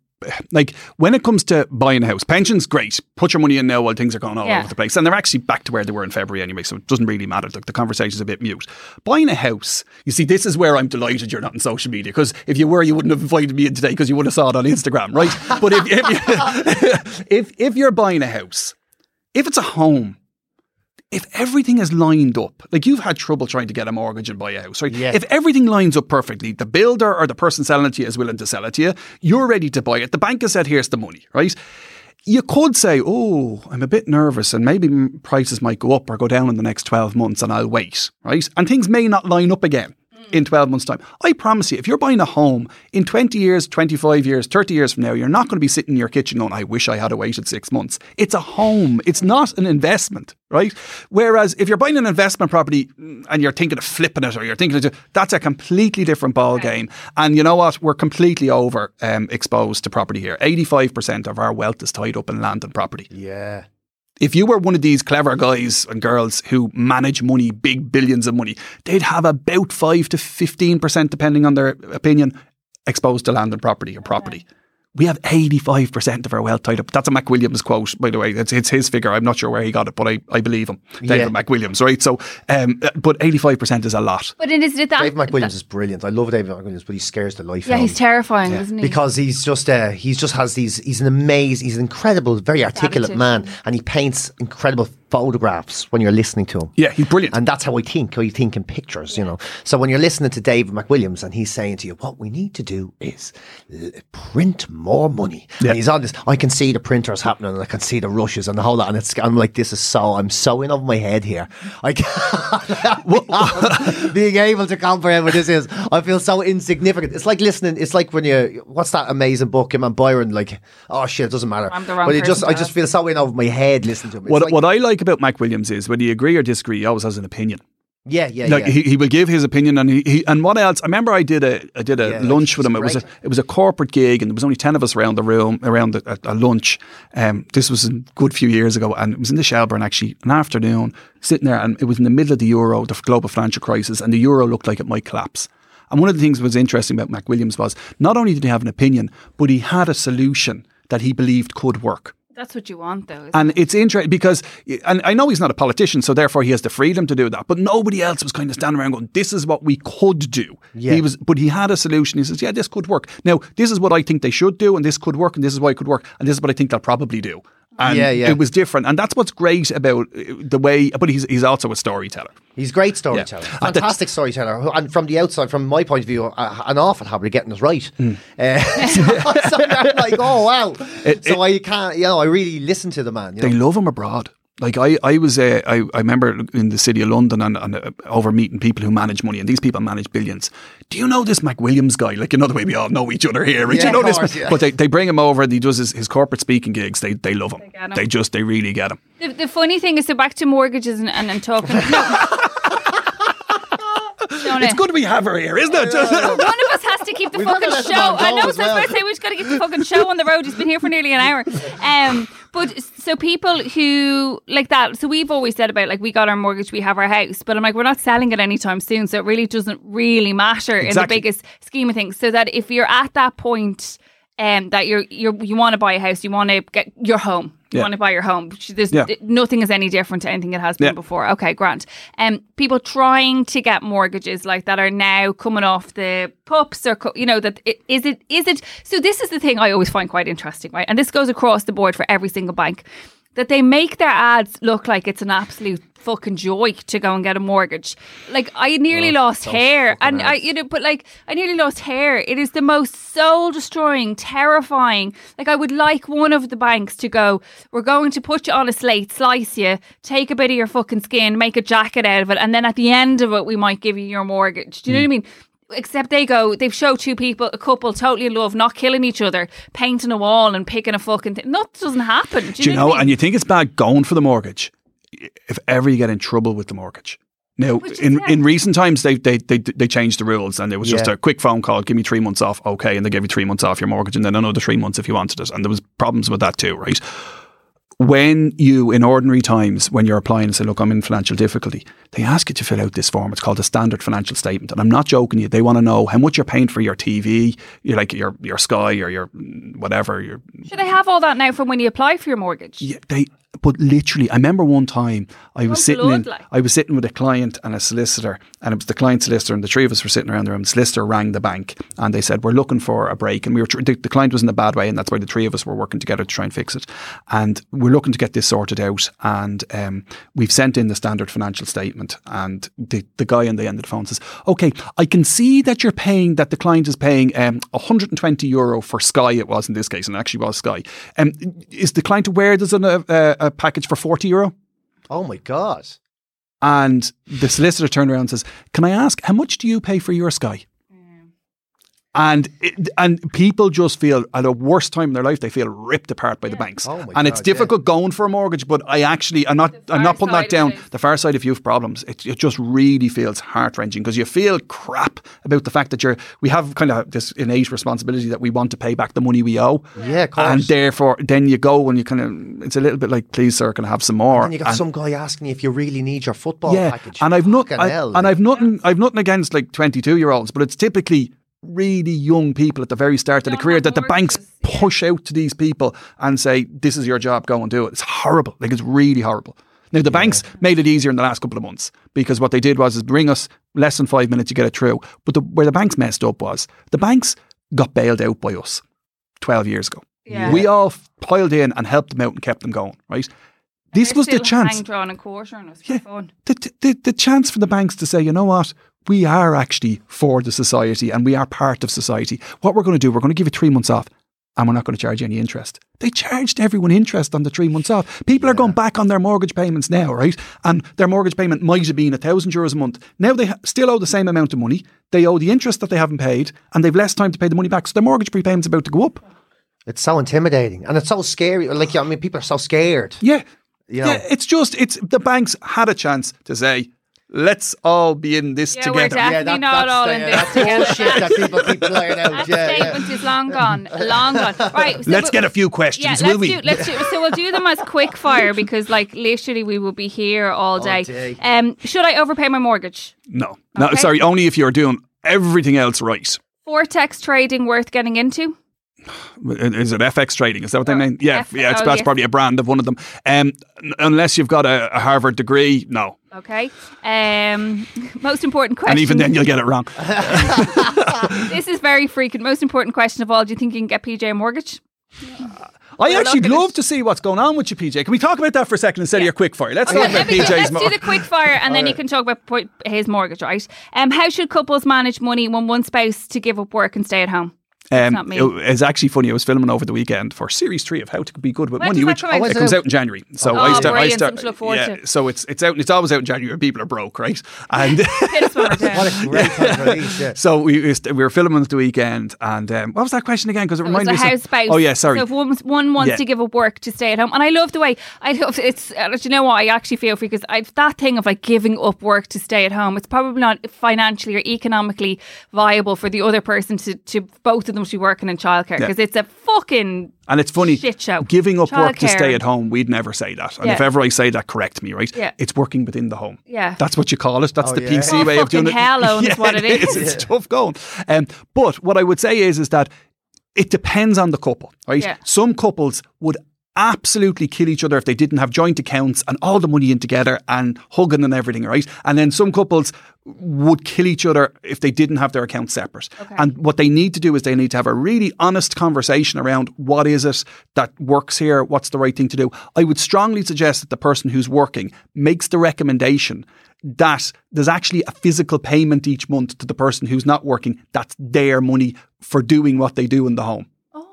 like when it comes to buying a house, pensions great. Put your money in now while things are going all Yeah. over the place, and they're actually back to where they were in February anyway. So it doesn't really matter. Like the conversation's a bit mute. Buying a house, you see, this is where I'm delighted you're not on social media because if you were, you wouldn't have invited me in today because you would have saw it on Instagram, right? but if if, if if you're buying a house, if it's a home, if everything is lined up, like you've had trouble trying to get a mortgage and buy a house, right? Yeah. If everything lines up perfectly, the builder or the person selling it to you is willing to sell it to you, you're ready to buy it. The bank has said, here's the money, right? You could say, oh, I'm a bit nervous and maybe prices might go up or go down in the next 12 months and I'll wait, right? And things may not line up again in 12 months' time. I promise you, if you're buying a home in 20 years, 25 years, 30 years from now, you're not going to be sitting in your kitchen going, I wish I had waited six months. It's a home, it's not an investment, right? Whereas if you're buying an investment property mm, and you're thinking of flipping it or you're thinking of, that's a completely different ball game. And you know what? We're completely over um, exposed to property here. 85% of our wealth is tied up in land and property. Yeah. If you were one of these clever guys and girls who manage money, big billions of money, they'd have about 5 to 15%, depending on their opinion, exposed to land and property or property. We have 85% of our wealth tied up. That's a McWilliams quote, by the way. It's, it's his figure. I'm not sure where he got it, but I, I believe him. David Yeah. McWilliams, right? So, um, but 85% is a lot. But it is it that Dave McWilliams is brilliant. I love David McWilliams, but he scares the life Yeah, out he's of me. terrifying, isn't he? because he's just uh, he's just has these he's an amazing he's an incredible very articulate Attitude. man and he paints incredible photographs when you're listening to him. Yeah, he's brilliant. and that's how I think I think in pictures you know. So when you're listening to David McWilliams and he's saying to you what we need to do is print more money. And he's on this I can see the printers happening and I can see the rushes and the whole lot. And it's I'm like this is so I'm so in over my head here. I can't being able to comprehend what this is I feel so insignificant. It's like listening it's like when you what's that amazing book him and Byron like oh shit it doesn't matter. I'm the wrong but it just I just ask. feel so in over my head listening to him. It's What, like- what I like about McWilliams is whether you agree or disagree, he always has an opinion. yeah yeah like yeah. he, he will give his opinion and he, he and what else? I remember I did a I did a Yeah, lunch with him. It was a it was a corporate gig and there was only 10 of us around the room around the, a, a lunch. Um, this was a good few years ago and it was in the Shelburne actually an afternoon sitting there and it was in the middle of the euro the global financial crisis and the euro looked like it might collapse. And one of the things that was interesting about McWilliams was not only did he have an opinion but he had a solution that he believed could work That's what you want, though. isn't and it's interesting because, and I know he's not a politician, so therefore he has the freedom to do that. But nobody else was kind of standing around going, "This is what we could do." Yeah. He was, but he had a solution. He says, "Yeah, this could work." Now, this is what I think they should do, and this could work, and this is why it could work, and this is what I think they'll probably do. And Yeah, yeah. it was different, and that's what's great about uh, the way. But he's he's also a storyteller. He's a great storyteller, Yeah. And the- fantastic storyteller, and from the outside, from my point of view, uh, an awful habit of getting us right. Hmm. Uh, so, so I'm like, oh wow! so I can't, you know, I really listen to the man. You know? They love him abroad. Like I, I was, uh, I, I remember in the city of London and, and uh, over meeting people who manage money, and these people manage billions. Do you know this McWilliams guy? Like you know the way we all know each other here, right? Yeah, you know of this, course, yeah. but they, they bring him over and he does his, his corporate speaking gigs. They they love him. They, get him. just they really get him. The, the funny thing is, so back to mortgages and, and, and talking. It's good we have her here, isn't it? One of us has to keep the fucking gotta let the show. I know. So I was about to say we've got to get the fucking show on the road. He's been here for nearly an hour. Um, but so people who like that. So we've always said about like we got our mortgage, we have our house, but I'm like we're not selling it anytime soon. So it really doesn't really matter in the biggest scheme of things. So that if you're at that point. Um, that you're you're you want to buy a house, you want to get your home, you Yeah. want to buy your home. There's Yeah. nothing is any different to anything it has been Yeah. before. Okay, grant. Um, people trying to get mortgages like that are now coming off the pups or co- you know that it, is it is it. So this is the thing I always find quite interesting, right? And this goes across the board for every single bank that they make their ads look like it's an absolute fucking joy to go and get a mortgage. Like I nearly Oh, lost hair, and I you know, but like I nearly lost hair. It is the most soul destroying, terrifying. Like I would like one of the banks to go. We're going to put you on a slate, slice you, take a bit of your fucking skin, make a jacket out of it, and then at the end of it, we might give you your mortgage. Do you know what I mean? Except they go, they've showed two people, a couple totally in love, not killing each other, painting a wall and picking a fucking thing. That doesn't happen. Do you, Do you know? know? I mean? And you think it's bad going for the mortgage if ever you get in trouble with the mortgage. Now, in, yeah. in recent times, they, they they they changed the rules, and it was just Yeah. a quick phone call. Give me three months off, okay, and they gave you three months off your mortgage, and then another three months if you wanted it. And there was problems with that too, right? When you, in ordinary times, when you're applying and say, "Look, I'm in financial difficulty," they ask you to fill out this form. It's called a standard financial statement, and I'm not joking. You, they want to know how much you're paying for your TV, you like your your Sky or your whatever, your Should they have all that now from when you apply for your mortgage? yeah, they but literally, I remember one time I was Oh, sitting in, like. I was sitting with a client and a solicitor, and it was the client solicitor, and the three of us were sitting around the room. The solicitor rang the bank, and they said we're looking for a break, and we were tr- the, the client was in a bad way, and that's why the three of us were working together to try and fix it. And we're looking to get this sorted out, and um, we've sent in the standard financial statement, and the the guy on the end of the phone says, "Okay, I can see that you're paying that the client is paying um, 120 euro for Sky. It was in this case, and it actually was Sky. Um, is the client aware there's an, a, a, package for 40 euro. Oh my god. And the solicitor turned around and says, "Can I ask how much do you pay for your Sky?" And it, and people just feel at a worst time in their life they feel ripped apart by the banks, Oh my and it's God, yeah. difficult going for a mortgage. But I actually I'm not I'm not putting that down. of it is- The far side of you have problems, it, it just really feels heart wrenching because you feel crap about the fact that you're we have kind of this innate responsibility that we want to pay back the money we owe, Yeah, of course. and therefore then you go and you kind of it's a little bit like please sir can I have some more and you got And- some guy asking you if you really need your football yeah, package. and I've not, I, hell, and like. I've nothing, I've nothing against like twenty-two year olds, but it's typically really young people at the very start of the career that the banks mortgages, yeah. push out to these people and say, "This is your job, go and do it." It's horrible, like it's really horrible. Now the banks made it easier in the last couple of months because what they did was is bring us less than five minutes to get it through. But the, where the banks messed up was the banks got bailed out by us twelve years ago. Yeah. We all f- piled in and helped them out and kept them going. Right. This They're was the chance Hang drawn a quarter and it was Yeah. fun. the, the, the chance for the banks to say, you know what, we are actually for the society and we are part of society. What we're going to do, we're going to give you three months off and we're not going to charge you any interest. They charged everyone interest on the three months off. People are going back on their mortgage payments now, right? And their mortgage payment might have been a thousand euros a month. Now they ha- still owe the same amount of money. They owe the interest that they haven't paid and they've less time to pay the money back. So their mortgage prepayment's about to go up. It's so intimidating and it's so scary. Like, I mean, people are so scared. Yeah. You know. yeah, it's just, it's the banks had a chance to say, let's all be in this Yeah, we're together. definitely not all in this that's together. bullshit that people keep playing out. That Yeah, yeah. is long gone, long gone. Right, so Let's we- get a few Yeah, questions, let's will we? do. Let's do. So we'll do them as quick fire because, like, literally, we will be here all day. day. Um, should I overpay my mortgage? No, no, sorry. Only if you're doing everything else right. Forex trading worth getting into? Is it FX trading? Is that what they Or mean? Yeah, F- yeah. It's, oh, that's yes. probably a brand of one of them. Um, n- unless you've got a, a Harvard degree, no. Okay. Um, most important question. And even then, you'll get it wrong. this is very frequent. Most important question of all: Do you think you can get PJ a mortgage? I actually looking at love it. to see what's going on with you, PJ. Can we talk about that for a second instead of your quick fire? Let's Yeah, talk about let me do- PJ's let's more. do the quick fire, and then you can talk about his mortgage, right? Um, how should couples manage money when one spouse to give up work and stay at home? Um, not me. it- It's actually funny. I was filming over the weekend for series three of How to Be Good with When Money, which come out? Oh, it is comes out in January. So Oh, I start. I start. Something to look forward yeah, so it's it's out. It's always out in January. People are broke, right? And Hit us one more time. What a great release, yeah. so we we were filming at the weekend, and um, what was that question again? Because it It was reminded a me. house spouse. Oh yeah, sorry. So if one, one wants Yeah. to give up work to stay at home, and I love the way I love it's. Uh, you know what I actually feel for? Because I've that thing of like giving up work to stay at home. It's probably not financially or economically viable for the other person to to both of them to be working in childcare Yeah. because it's a fucking And it's funny, Shit show. giving up work to stay at home, we'd never say that. And Yeah. if ever I say that, correct me, right? Yeah. It's working within the home. Yeah. That's what you call it. That's Oh, the yeah. PC Oh, way of doing it. hell, Eoin, is what it is. It's tough going. Um, but what I would say is, is that it depends on the couple, right? Yeah. Some couples would absolutely kill each other if they didn't have joint accounts and all the money in together and hugging and everything, right? And then some couples would kill each other if they didn't have their accounts separate. And what they need to do is they need to have a really honest conversation around what is it that works here, what's the right thing to do. I would strongly suggest that the person who's working makes the recommendation that there's actually a physical payment each month to the person who's not working. That's their money for doing what they do in the home. Oh.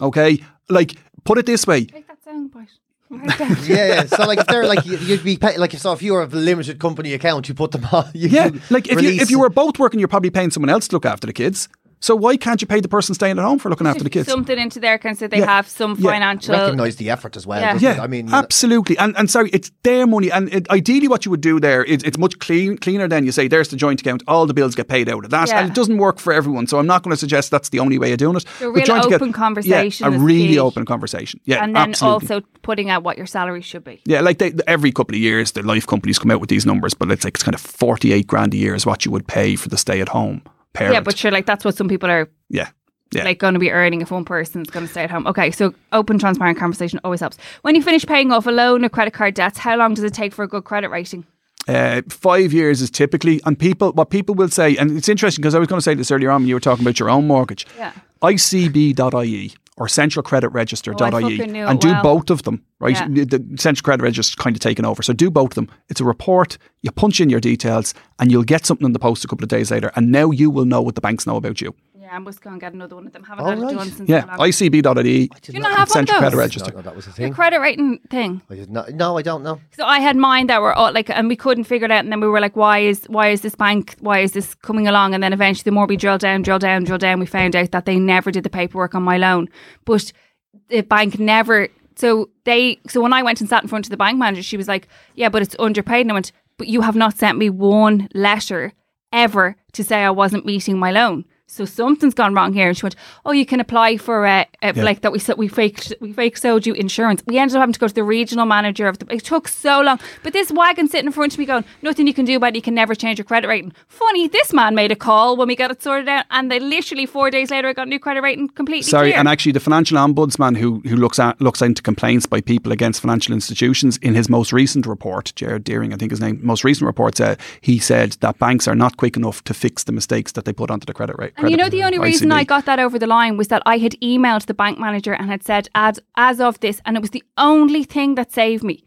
Okay? Like, put it this way. Take that sound bite. Yeah, yeah. So like if they're like you- you'd be pay, like if so if you were of a limited company account, you put them on. You, Yeah, you like if you if you were both working, you're probably paying someone else to look after the kids. So why can't you pay the person staying at home for looking after the kids? Something into their account so they Yeah. have some Yeah. financial. recognise the effort as well. Yeah. Yeah, I mean, absolutely, and and sorry, it's their money, and it, ideally, what you would do there is it's much clean, cleaner than you say. There's the joint account, all the bills get paid out of that, Yeah. and it doesn't work for everyone. So I'm not going to suggest that's the only way of doing it. A But real open account- conversation yeah, a really key. open conversation, yeah, and then absolutely. also putting out what your salary should be. Yeah, like they, every couple of years, the life companies come out with these numbers, but it's like it's kind of forty-eight grand a year is what you would pay for the stay-at-home parent. Yeah, but sure, like that's what some people are yeah, Yeah. like going to be earning if one person's going to stay at home. Okay, so open, transparent conversation always helps. When you finish paying off a loan or credit card debts, how long does it take for a good credit rating? Uh, five years is typically, and people, what people will say, and it's interesting because I was going to say this earlier on when you were talking about your own mortgage. Yeah. ICB.ie or centralcreditregister.ie Oh, I fucking knew and do well. both of them, right? Yeah. The Central Credit Register kind of taken over. So do both of them. It's a report, you punch in your details, and you'll get something in the post a couple of days later. And now you will know what the banks know about you. Yeah, I must go and get another one of them. Haven't All had it right. done since Yeah, so long. ICB.ie. Do you not have one of Central Credit? Register. No, no, that was a The thing. credit rating thing. I did not, no, I don't know. So I had mine that were all like, and we couldn't figure it out. And then we were like, why is why is this bank, why is this coming along? And then eventually, the more we drill down, drill down, drill down, we found out that they never did the paperwork on my loan. But the bank never. So they, so when I went and sat in front of the bank manager, she was like, yeah, but it's underpaid. And I went, but you have not sent me one letter ever to say I wasn't meeting my loan. So something's gone wrong here. And she went, "Oh, you can apply for uh, uh, like that. We we faked we fake sold you insurance. We ended up having to go to the regional manager of the. It took so long. But this wagon sitting in front of me, going, nothing you can do about it. You can never change your credit rating. Funny, this man made a call when we got it sorted out, and they literally four days later I got a new credit rating completely. Sorry, clear. and actually, the financial ombudsman who who looks at looks into complaints by people against financial institutions in his most recent report, Ger Deering, I think his name, most recent report said he said that banks are not quick enough to fix the mistakes that they put onto the credit rate. And you know, the only reason I got that over the line was that I had emailed the bank manager and had said, as, as of this, and it was the only thing that saved me.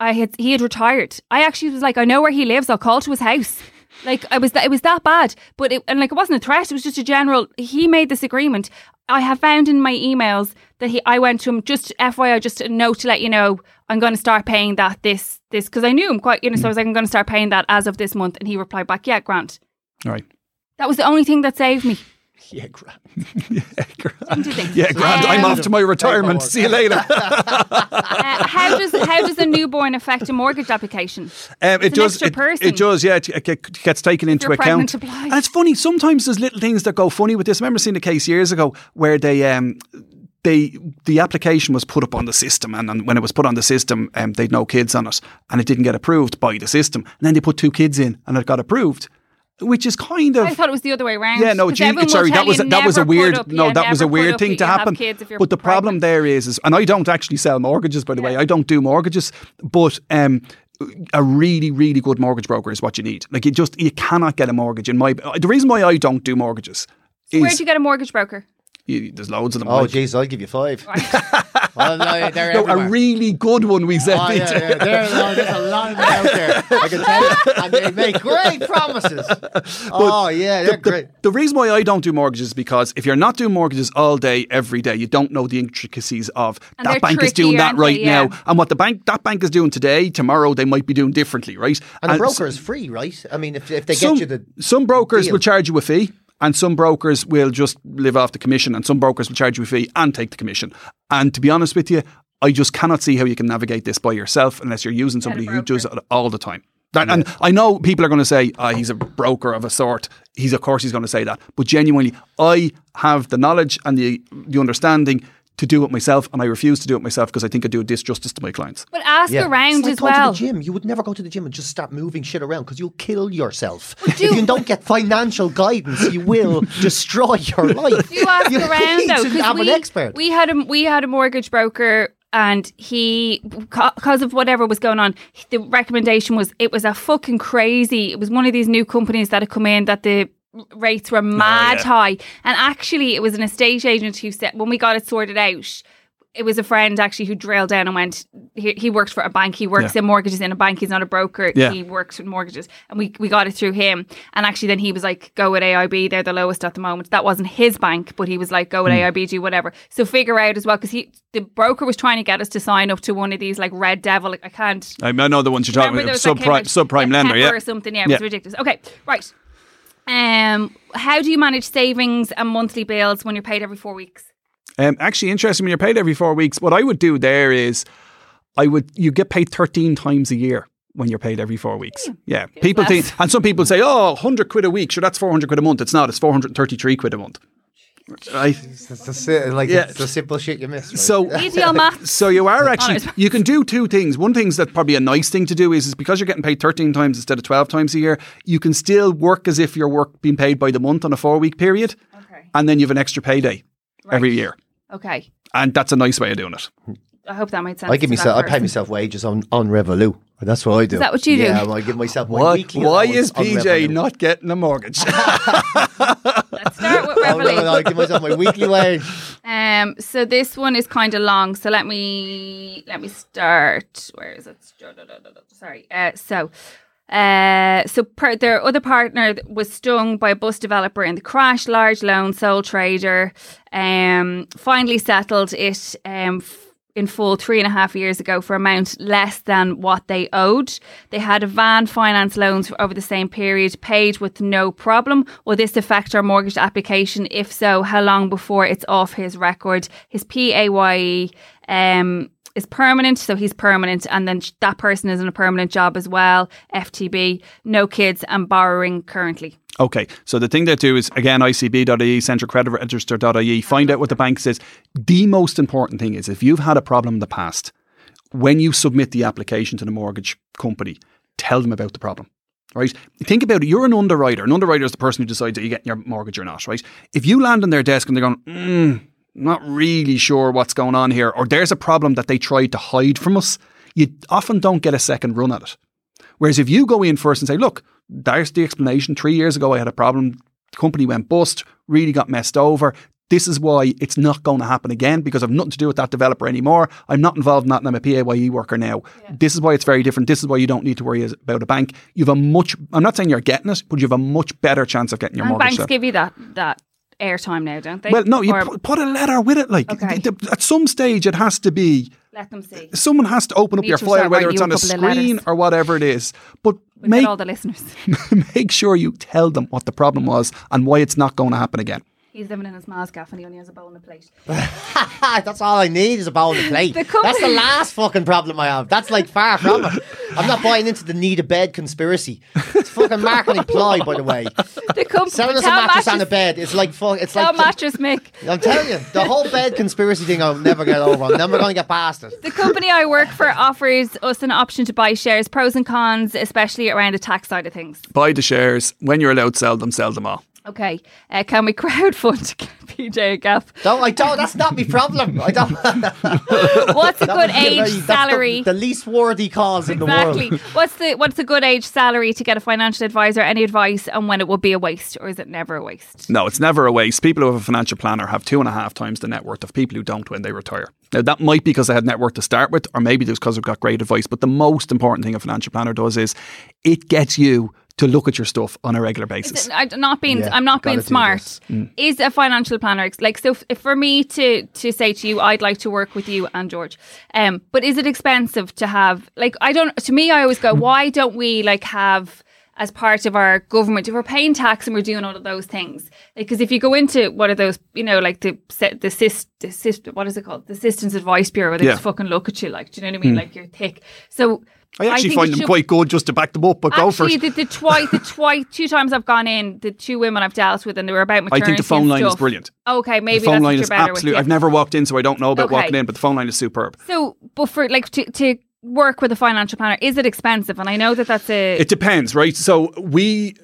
I had he had retired. I actually was like, I know where he lives. I'll call to his house. Like I was, that it was that bad. But it, and like it wasn't a threat. It was just a general. He made this agreement. I have found in my emails that he. I went to him just FYI, just a note to let you know I'm going to start paying that this this because I knew him quite. You know, so I was like, I'm going to start paying that as of this month. And he replied back, Yeah, Grant. All right. That was the only thing that saved me. Yeah, grand. Don't you think? Yeah, grand. I'm Um, off to my retirement. See you later. Uh, how does how does a newborn affect a mortgage application? Um, it an does. It, it does. Yeah, it, it gets taken into you're account. pregnant. And it's funny. Sometimes there's little things that go funny with this. I remember seeing a case years ago where they um they the application was put up on the system, and, and when it was put on the system, um, they'd no kids on it, and it didn't get approved by the system. And then they put two kids in, and it got approved, which is kind of I thought it was the other way around. yeah, no, gee, sorry, that was that was a weird up- no, yeah, that was a weird thing to happen. kids if you're But the problem pregnant. there is, is, and I don't actually sell mortgages, by the way, I don't do mortgages, but um, a really, really good mortgage broker is what you need. Like you just you cannot get a mortgage in my. The reason why I don't do mortgages is Where'd you get a mortgage broker? You- there's loads of them. Oh, like- jeez, I'll give you five. well, no, no, a really good one. We oh, said. Oh, yeah, yeah. There, no, there's a lot of them out there. I can tell you. And they make great promises. oh, yeah, they're the, great. the reason why I don't do mortgages is because if you're not doing mortgages all day, every day, you don't know the intricacies of And that they're bank is doing that aren't they? right Yeah. now, and what the bank that bank is doing today, tomorrow they might be doing differently, right? And a broker so- is free, right? I mean, if, if they some, get you the. some brokers deal. will charge you a fee. And some brokers will just live off the commission, and some brokers will charge you a fee and take the commission. And to be honest with you, I just cannot see how you can navigate this by yourself unless you're using somebody who does it all the time. That, And I know people are going to say oh, he's a broker of a sort. He's of course he's going to say that, but genuinely, I have the knowledge and the the understanding to do it myself, and I refuse to do it myself because I think I do a disjustice to my clients. But ask Yeah. around It's like as going well. To the gym. You would never go to the gym and just start moving shit around because you'll kill yourself. do- if you don't get financial guidance, you will destroy your life. You ask You around need though, because we, an expert. we had a we had a mortgage broker, and he because of whatever was going on, the recommendation was it was a fucking crazy. It was one of these new companies that had come in that the rates were mad yeah. high, and actually it was an estate agent who said when we got it sorted out. It was a friend actually who drilled down and went. He, he works for a bank. He works Yeah. in mortgages in a bank. He's not a broker. Yeah. He works with mortgages, and we we got it through him. And actually, then he was like, "Go with AIB. They're the lowest at the moment." That wasn't his bank, but he was like, "Go with Hmm. AIB. Do whatever." So figure out as well because he the broker was trying to get us to sign up to one of these like Red Devil. Like, I can't. I know the ones you're talking about, subprime, of, subprime lender, yeah. or something. Yeah, it was Yeah. ridiculous. Okay, right. Um, how do you manage savings and monthly bills when you're paid every four weeks? Um, actually, interesting when you're paid every four weeks. What I would do there is, I would you get paid thirteen times a year when you're paid every four weeks. Yeah, people less. think, and some people say, "Oh, 100 quid a week." Sure, that's four hundred quid a month. It's not. It's four hundred thirty-three quid a month. Right. It's the, like Yeah. the simple shit you miss. Right? So, Ideal maths. so you are actually you can do two things. One thing's that probably a nice thing to do is, is because you're getting paid 13 times instead of 12 times a year, you can still work as if you're work being paid by the month on a four week period. Okay. and then you have an extra payday every year, Okay. and that's a nice way of doing it. I hope that made sense. I give myself, I pay myself wages on on Revolut. That's what I do. Is that what you do? Yeah, I give myself my Why, weekly why is on PJ not getting a mortgage? Let's start I give myself my weekly wage. Um, so this one is kind of long. So let me let me start. Where is it? Sorry. Uh, so. Uh, so per, their other partner was stung by a bus developer in the crash. Large loan, sole trader. Um, finally settled it. Um, in full three and a half years ago for amount less than what they owed. They had a van finance loans over the same period, paid with no problem. Will this affect our mortgage application? If so, how long before it's off his record? His PAYE um, is permanent, so he's permanent, and then that person is in a permanent job as well. FTB, no kids, and borrowing currently. Okay, so the thing they do is again ICB.ie, Central Credit Register.ie, find out what the bank says. The most important thing is if you've had a problem in the past, when you submit the application to the mortgage company, tell them about the problem. Right? Think about it. You're an underwriter. An underwriter is the person who decides that you get your mortgage or not, right? If you land on their desk and they're going, mm, not really sure what's going on here, or there's a problem that they tried to hide from us, you often don't get a second run at it. Whereas if you go in first and say, look, there's the explanation. Three years ago, I had a problem. The company went bust, really got messed over. This is why it's not going to happen again because I've nothing to do with that developer anymore. I'm not involved in that and I'm a PAYE worker now. This is why it's very different. This is why you don't need to worry about a bank. You have a much, I'm not saying you're getting it, but you have a much better chance of getting your And mortgage. banks set. give you that that airtime now, don't they? well, no, you pu- put a letter with it. Like Okay. th- th- at some stage, it has to be let them see. someone has to open up your file, whether it's on a screen or whatever it is. But We've make all the listeners. make sure you tell them what the problem was and why it's not going to happen again. He's living in his ma's gaff and he only has a bowl and a plate. That's all I need is a bowl and plate. The company- That's the last fucking problem I have. That's like far from it. I'm not buying into the need a bed conspiracy. It's fucking marketing ploy, by the way. The company Selling us a tell mattress and a bed. It's like fuck. It's tell like mattress Mick. I'm telling you, the whole bed conspiracy thing. I'll never get over. I'm never going to get past it. The company I work for offers us an option to buy shares, pros and cons, especially around the tax side of things. Buy the shares. When you're allowed to sell them, sell them all. Okay, uh, can we crowdfund to get PJ a gaff? Don't I don't. That's not my problem. I don't. What's a good would be a age very- that's the- salary? The, least worthy cause in the Exactly. world. what's the what's a good age salary to get a financial advisor? Any advice on when it will be a waste, or is it never a waste? No, it's never a waste. People who have a financial planner have two and a half times the net worth of people who don't when they retire. Now, that might be because they had net worth to start with, or maybe it's because they've got great advice. But the most important thing a financial planner does is it gets you to look at your stuff on a regular basis. I'm not being Yeah, I'm not being smart. Mm. Is a financial planner like so? If, for me to to say to you, I'd like to work with you and George, um, but is it expensive to have? Like, I don't. To me, I always go, why don't we like have as part of our government if we're paying tax and we're doing all of those things? Because if you go into one of those, you know, like the the the syst, what is it called, the Citizens Advice Bureau, they Yeah. just fucking look at you like, do you know what I mean? Like you're thick. So. I actually think find them should- quite good just to back them up, but go for Actually, it. the, the twice, the twice, two times I've gone in, the two women I've dealt with, and they were about I maternity. think the phone line is brilliant. Okay, maybe the phone that's line is absolute. I've never walked in, so I don't know about Okay. walking in, but the phone line is superb. So, but for like to, to work with a financial planner, is it expensive? And I know that that's a. It depends, right? So we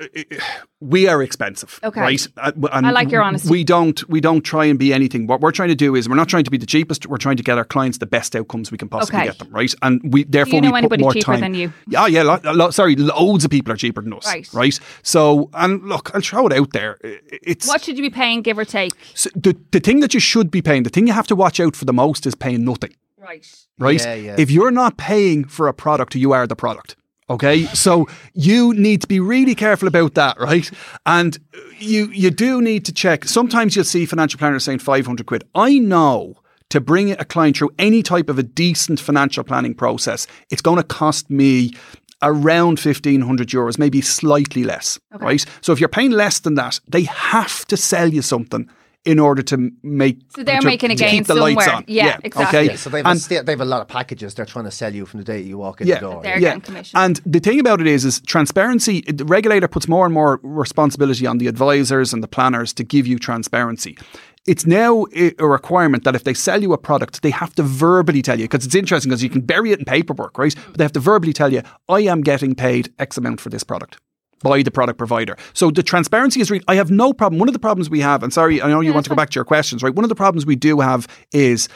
we are expensive, Okay. right? Uh, and I like your honesty. We don't we don't try and be anything. What we're trying to do is we're not trying to be the cheapest. We're trying to get our clients the best outcomes we can possibly Okay. get them, right? And we therefore know we put anybody more cheaper time. than you? Yeah, yeah. Lo, lo- sorry, loads of people are cheaper than us, Right. right? So and look, I'll throw it out there. It's what should you be paying, give or take? so the the thing that you should be paying. The thing you have to watch out for the most is paying nothing Right. right? Yeah, yeah. If you're not paying for a product, you are the product. Okay, so you need to be really careful about that, right? And you you do need to check. Sometimes you'll see financial planners saying five hundred quid. I know to bring a client through any type of a decent financial planning process, it's going to cost me around 1500 euros maybe slightly less right so if you're paying less than that they have to sell you something in order to make So they're to- making a to gain keep the lights somewhere. on Yeah, exactly. okay Yeah, so they've a, And- sta- they have a lot of packages they're trying to sell you from the day you walk in yeah, the door. They're yeah. commission. And the thing about it is, is transparency. The regulator puts more and more responsibility on the advisors and the planners to give you transparency. It's now a requirement that if they sell you a product, they have to verbally tell you because it's interesting because you can bury it in paperwork, right? But they have to verbally tell you, "I am getting paid X amount for this product." By the product provider. So the transparency is real. I have no problem. One of the problems we have, and sorry, I know you want to go back to your questions, right? One of the problems we do have is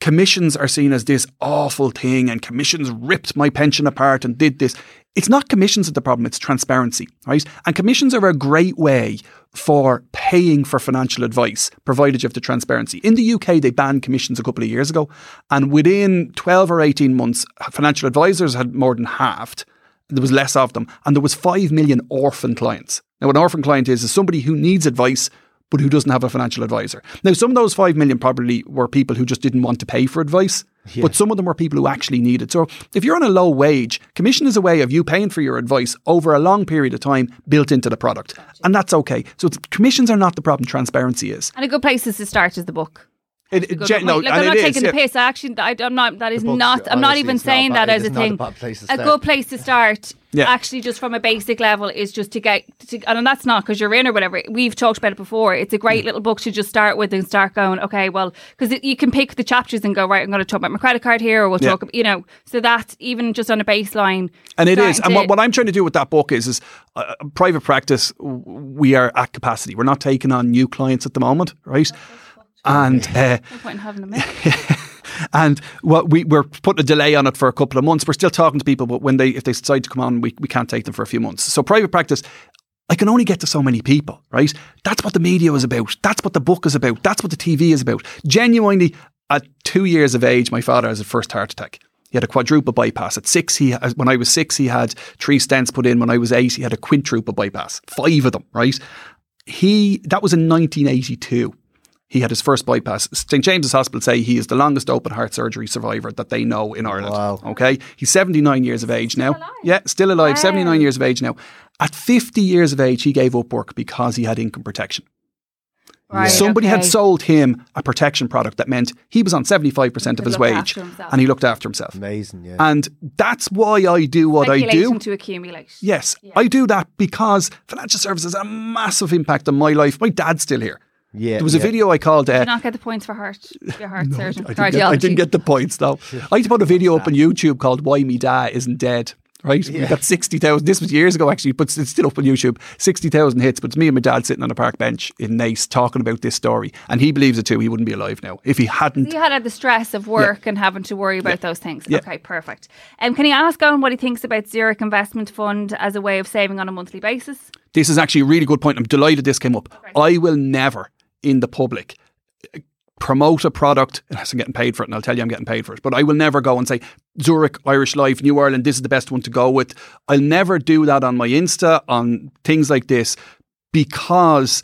commissions are seen as this awful thing and commissions ripped my pension apart and did this. It's not commissions that the problem, it's transparency, right? And commissions are a great way for paying for financial advice, provided you have the transparency. In the UK, they banned commissions a couple of years ago, and within 12 or 18 months, financial advisors had more than halved. There was less of them, and there was 5 million orphan clients. Now, an orphan client is, is somebody who needs advice but who doesn't have a financial advisor. Now, some of those 5 million probably were people who just didn't want to pay for advice, but some of them were people who actually needed. it. So, if you're on a low wage, commission is a way of you paying for your advice over a long period of time built into the product. And that's okay. So, it's- commissions are not the problem, transparency is. And a good place is to start is the book. It, it, Good gen- no. Like, and I'm not it is, taking yeah. the piss. I actually, I, I'm not. That is book's- not. I'm not even it's not saying bad. that as a is not a thing. place to a good place to start. Yeah. Actually, just from a basic level, is just to get. To, and that's not because you're in or whatever. We've talked about it before. It's a great little book to just start with and start going. Okay, well, because you can pick the chapters and go right. I'm going to talk about my credit card here, or we'll Yeah. talk. You know, so that even just on a baseline. And it is. And what, what I'm trying to do with that book is, is uh, private practice, we are at capacity. We're not taking on new clients at the moment, right? And uh, no point in having in. and what we we're putting a delay on it for a couple of months. We're still talking to people, but when they if they decide to come on, we, we can't take them for a few months. So private practice. I can only get to so many people, right? That's what the media is about. That's what the book is about. That's what the TV is about. Genuinely, at two years of age, my father has a first heart attack. He had a quadruple bypass. At six, he when I was six, he had three stents put in. When I was eight, he had a quintuple bypass. Five of them, right? He that was in 1982. He had his first bypass. St James's Hospital say he is the longest open heart surgery survivor that they know in Ireland. Wow. Okay, he's 79 years of age now. Yeah, still alive. 79 years of age now. At 50 years of age, he gave up work because he had income protection. Right, Somebody had sold him a protection product that meant he was on 75% of his wage and he looked after himself. Amazing, yeah. And that's why I do what I do. To accumulate. Yes, I do that because financial services has a massive impact on my life. My dad's still here. Yeah, There was a video I called. Uh, Do not get the points for heart, your heart surgeon, I, didn't get, I didn't get the points though. I had to put a video up on YouTube called "Why Me Dad Isn't Dead." Right, we got sixty thousand. This was years ago, actually, but it's still up on YouTube. Sixty thousand hits. But it's me and my dad sitting on a park bench in Nice talking about this story, and he believes it too. He wouldn't be alive now if he hadn't. He had had the stress of work and having to worry about those things. Yeah. Okay, perfect. Um, can you ask Eoin what he thinks about Zurich Investment Fund as a way of saving on a monthly basis? This is actually a really good point. I'm delighted this came up. I will never, in the public, promote a product unless I'm getting paid for it, and I'll tell you I'm getting paid for it. But I will never go and say Zurich, Irish Life, New Ireland, this is the best one to go with. I'll never do that on my Insta, on things like this, because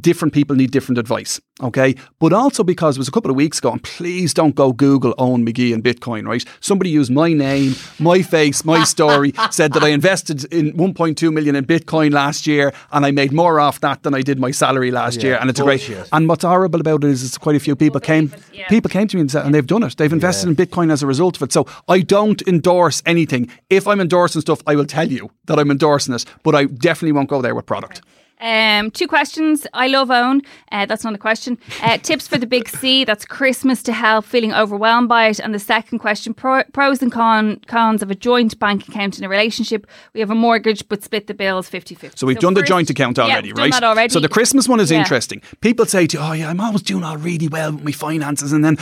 different people need different advice. Okay. But also because it was a couple of weeks ago, and please don't go Google Eoin McGee and Bitcoin, right? Somebody used my name, my face, my story, said that I invested in 1.2 million in Bitcoin last year and I made more off that than I did my salary last year. And it's a great bullshit. and what's horrible about it is it's quite a few people came people came to me and said and they've done it. They've invested in Bitcoin as a result of it. So I don't endorse anything. If I'm endorsing stuff, I will tell you that I'm endorsing it, but I definitely won't go there with product. Um, two questions. I love Eoin. Uh, that's not a question. Uh, tips for the big C. That's Christmas to help feeling overwhelmed by it. And the second question: pro- pros and con- cons of a joint bank account in a relationship. We have a mortgage, but split the bills 50-50. So we've done the joint account already, we've right? Done that already. So the Christmas one is Yeah. interesting. People say to you, oh yeah, I'm always doing all really well with my finances and then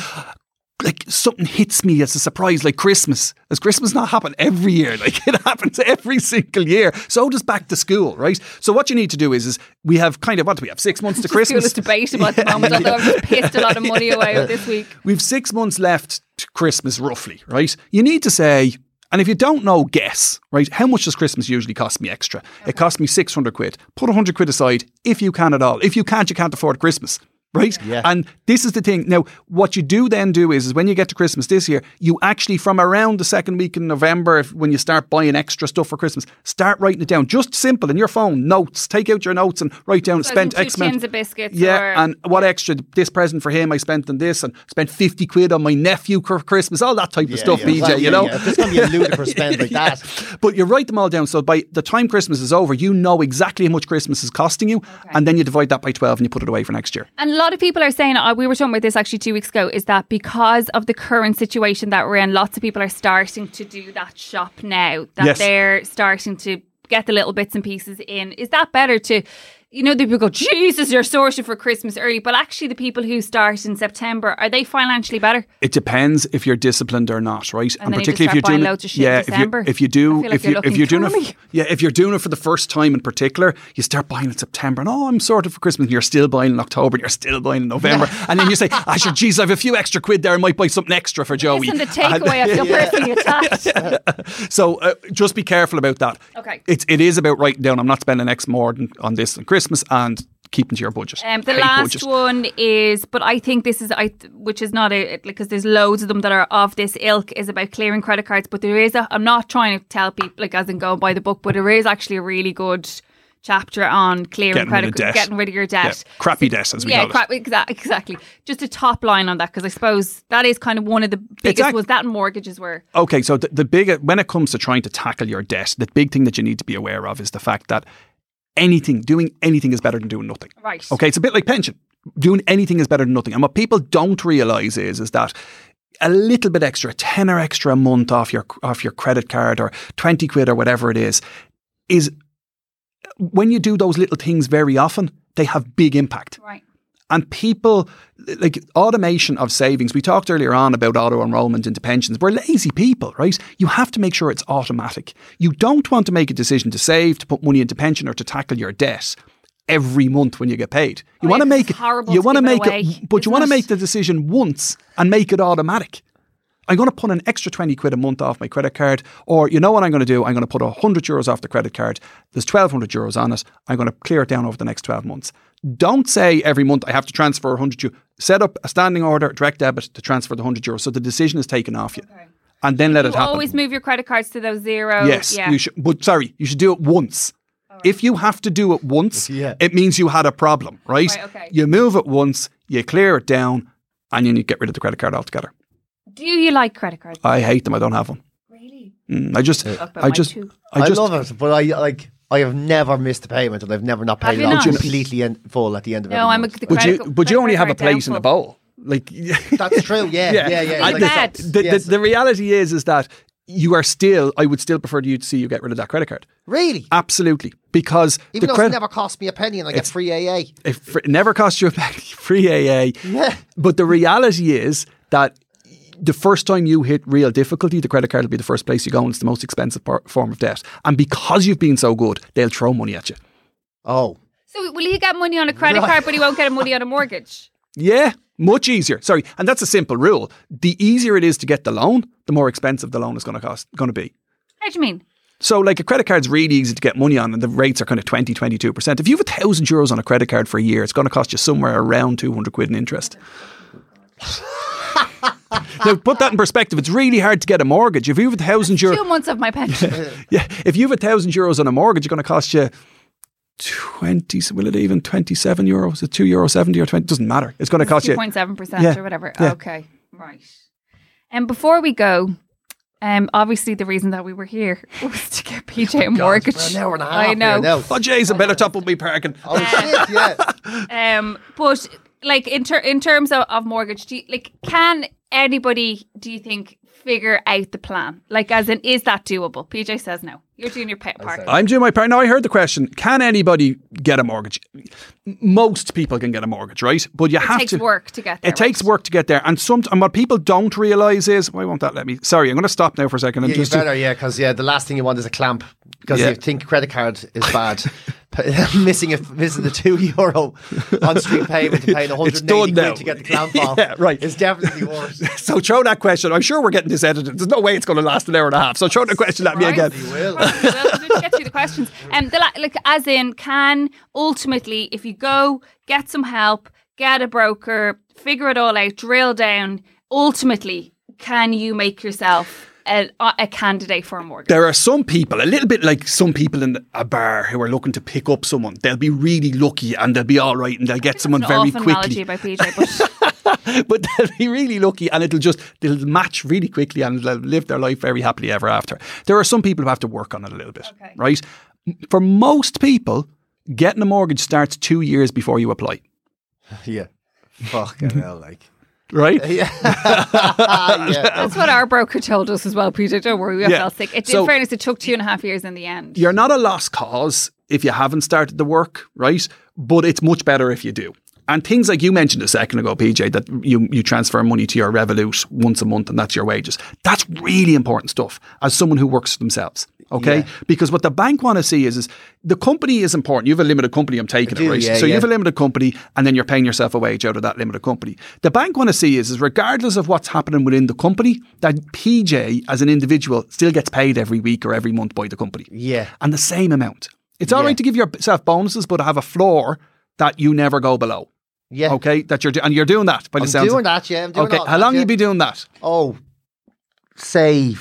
like something hits me as a surprise like Christmas. Does Christmas not happen every year? Like it happens every single year. So does back to school, right? So what you need to do is is we have kind of what do we have? Six months to School Christmas. is debatable at the moment, although I've just pissed a lot of money away this week. We've six months left to Christmas, roughly, right? You need to say, and if you don't know, guess, right? How much does Christmas usually cost me extra? It costs me 600 quid. Put 100 quid aside if you can at all. If you can't, you can't afford Christmas. Right? Yeah. And this is the thing. Now, what you do then do is, is when you get to Christmas this year, you actually, from around the second week in November, if, when you start buying extra stuff for Christmas, start writing it down. Just simple in your phone, notes. Take out your notes and write down, So spent X amount. tins of biscuits. Yeah, or, and what extra this present for him I spent on this and spent 50 quid on my nephew for Christmas, all that type of stuff, yeah. PJ, Well, you know? yeah. If it's going to be a ludicrous spend like that. But you write them all down so by the time Christmas is over, you know exactly how much Christmas is costing you, and then you divide that by 12 and you put it away for next year. And a lot of people are saying, uh, we were talking about this actually two weeks ago, is that because of the current situation that we're in, lots of people are starting to do that shop now. That Yes. they're starting to get the little bits and pieces in. Is that better to, you know, the people go, Jesus, you're sorted for Christmas early. But actually, the people who start in September, are they financially better? It depends if you're disciplined or not, right? And then you just start buying loads of shit in yeah, if you if you do I like if you're you if you're doing it, through f- me. yeah, if you're doing it for the first time in particular, you start buying in September, and oh, I'm sorted for Christmas. And you're still buying in October, and you're still buying in November, and then you say, "Ah, sure, geez, I have a few extra quid there. I might buy something extra for Joey." Isn't the takeaway I feel personally attacked? So uh, just be careful about that. Okay. It's it is about writing down. I'm not spending X more than, on this than Christmas and keeping to your budget. Um, the last budget. one is, but I think this is, I which is not a because there's loads of them that are of this ilk is about clearing credit cards. But there is a, I'm not trying to tell people like as in go and buy the book, but there is actually a really good chapter on clearing Getting credit, debt. getting rid of your debt. Yeah, crappy debt, as we yeah, call it. exa- exactly. Just a top line on that because I suppose that is kind of one of the biggest Exact- was that mortgages were. Okay, so the, the big when it comes to trying to tackle your debt, the big thing that you need to be aware of is the fact that anything, doing anything is better than doing nothing. Right. Okay, it's a bit like pension. Doing anything is better than nothing. And what people don't realize is is that a little bit extra, a tenner extra a month off your off your credit card or twenty quid or whatever it is, is when you do those little things very often, they have big impact. Right. And people, like automation of savings, we talked earlier on about auto enrollment into pensions. We're lazy people, right? You have to make sure it's automatic. You don't want to make a decision to save, to put money into pension, or to tackle your debt every month when you get paid. You Oh, want to make horrible you want to it make away, it, but you want to make the decision once and make it automatic. I'm going to put an extra 20 quid a month off my credit card. Or you know what I'm going to do? I'm going to put 100 euros off the credit card. There's 1,200 euros on it. I'm going to clear it down over the next 12 months. Don't say every month I have to transfer 100 euros. Set up a standing order, direct debit to transfer the 100 euros. So the decision is taken off you. And then let You it happen. always move your credit cards to those zero. Yes, Yeah. you should. But sorry, you should do it once. If you have to do it once, Yeah. it means you had a problem, right? Right, okay. You move it once, you clear it down, and then you get rid of the credit card altogether. Do you like credit cards? I hate them. I don't have one. Really? Mm, I just, Talk about I just, too. I I, just, love it, but I like I have never missed a payment and I've never not paid you it out not? completely in full at the end of it. No, every I'm a the But you, credit- but you only have a place in a downfall. bowl. Like, That's true. Yeah, yeah, yeah. In Like, the the, the, the reality is, is that you are still. I would still prefer you to see you get rid of that credit card. really, Absolutely, because even the though credit it's never cost me a penny and I get It's- free AA. If it never cost you a penny, free AA. Yeah. But the reality is that the first time you hit real difficulty, the credit card will be the first place you go, and it's the most expensive par- form of debt. And because you've been so good, they'll throw money at you. Oh, So will he get money on a credit Right. card, but he won't get money on a mortgage? Yeah, much easier. Sorry, and that's a simple rule. The easier it is to get the loan, the more expensive the loan is going to cost, going to be. How do you mean? So, like a credit card's really easy to get money on, and the rates are kind of 20, 22%. If you have a thousand euros on a credit card for a year, it's going to cost you somewhere around 200 quid in interest. now, put that in perspective. It's really hard to get a mortgage. If you have a thousand Two euros, two months of my pension. yeah, if you have a thousand euros on a mortgage, it's going to cost you 20, will it even 27 euros? Is it 2 euro 70 or 20? Doesn't matter. It's going to cost Two you. point seven percent Yeah, or whatever. yeah. Okay, right. And before we go, um, obviously the reason that we were here was to get PJ a mortgage. we're an hour and a half I here know. now. Oh, jeez, I better top up my parking. Oh shit! Yeah. Um, but like in ter- in terms of, of mortgage, do you, like can anybody do you think figure out the plan? Like, as in, is that doable? PJ says no. You're doing your pa- part. I'm doing my part. Now, I heard the question can anybody get a mortgage? Most people can get a mortgage, right? But you It have takes to. work to get there. It takes work to get there. And some and what people don't realise is why won't that let me? Sorry, I'm going to stop now for a second. And Yeah, you just to- better, yeah, because yeah, the last thing you want is a clamp because Yeah. you think credit card is bad. missing a missing the two euro on street payment and paying one It's hundred done quid to get the clamp off. Yeah, right. It's definitely worse. so throw that question. I'm sure we're getting this edited. There's no way it's going to last an hour and a half. So throw the question at me again. You will. well, let's get through the questions. Um, the, la- like, as in, can ultimately, if you go get some help, get a broker, figure it all out, drill down, ultimately, can you make yourself a, a candidate for a mortgage? There are some people, a little bit like some people in a bar who are looking to pick up someone. They'll be really lucky and they'll be all right and they'll get someone An very awful quickly. analogy by PJ, but but they'll be really lucky and it'll just they'll match really quickly and they'll live their life very happily ever after. There are some people who have to work on it a little bit, Okay. right? For most people, getting a mortgage starts two years before you apply. yeah. Fucking hell, like. Right? yeah. That's what our broker told us as well, Peter. Don't worry, we Yeah. felt sick. It, So- in fairness, it took two and a half years in the end. You're not a lost cause if you haven't started the work, right? But it's much better if you do. And things like you mentioned a second ago, PJ, that you, you transfer money to your Revolut once a month and that's your wages. That's really important stuff as someone who works for themselves. Okay. Yeah. Because what the bank want to see is, is the company is important. You have a limited company, I'm taking do, it, right? yeah, so you have a limited company and then you're paying yourself a wage out of that limited company. The bank want to see is, is regardless of what's happening within the company, that PJ as an individual still gets paid every week or every month by the company Yeah. and the same amount. It's all right Yeah. to give yourself bonuses, but have a floor that you never go below. Yeah. Okay, that you're do- and you're doing that by the I'm sounds. doing that, yeah. I'm doing Okay, how that, long yeah. you be doing that? Oh, say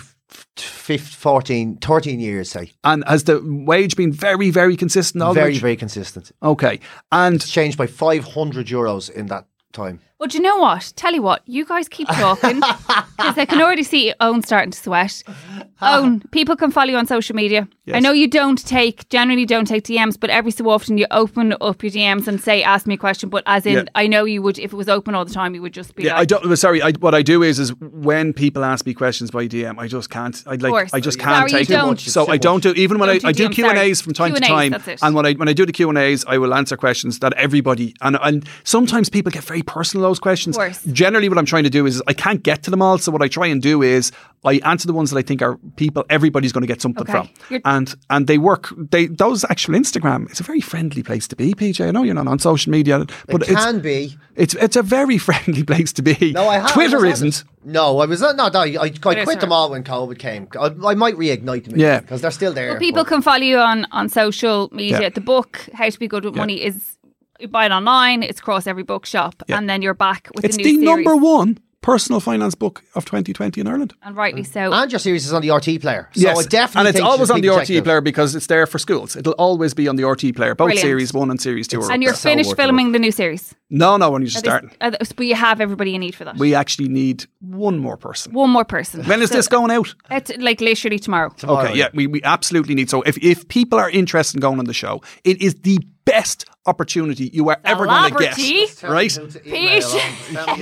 15, 14, 13 years, say. And has the wage been very, very consistent? Very, very consistent. Okay, and It's changed by 500 euros in that time. Well, do you know what? Tell you what, you guys keep talking because I can already see Eoin starting to sweat. Eoin, people can follow you on social media. I know you don't take, generally don't take DMs, but every so often you open up your DMs and say, ask me a question. But as in, Yeah. I know you would, if it was open all the time, you would just be yeah, like, I don't. Sorry, I, what I do is, is when people ask me questions by DM, I just can't. I like. I just can't you take it. So I don't do even when I, Don't I do do DM, Q and A's from time to Q&As, time, that's it. and when I when I do the Q and A's, I will answer questions that everybody and and sometimes people get very personal those questions. Of course. Generally, what I'm trying to do is I can't get to them all, so what I try and do is I answer the ones that I think are people everybody's going to get something Okay. from, You're- and and they work. They those actual Instagram. It's a very friendly place to be, PJ. I know you're not on social media, but it it's can be. it's it's a very friendly place to be. No, I have. Twitter I isn't. No, I was not. No, no, I, I quit sir. them all when COVID came. I, I might reignite them. Yeah. because they're still there. Well, people but- can follow you on, on social media. Yeah. The book, How to Be Good with Money, is you buy it online. It's across every bookshop, Yeah. and then you're back with It's the the new series. number one personal finance book of 2020 in Ireland. and rightly so. And your series is on the RTÉ player. So yes, I definitely and it's think always on the RTÉ player because it's there for schools. It'll always be on the RTÉ player. Both Brilliant. series one and series two. Are and up you're there. finished working filming the new series. no, no, when you're just Are starting. are they- but you have everybody you need for that. We actually need one more person. One more person. When is So this going out? It's like literally tomorrow. tomorrow. Okay, yeah, we, we absolutely need. So if, if people are interested in going on the show, it is the best opportunity you are ever going to get. Right? Peace. Killer.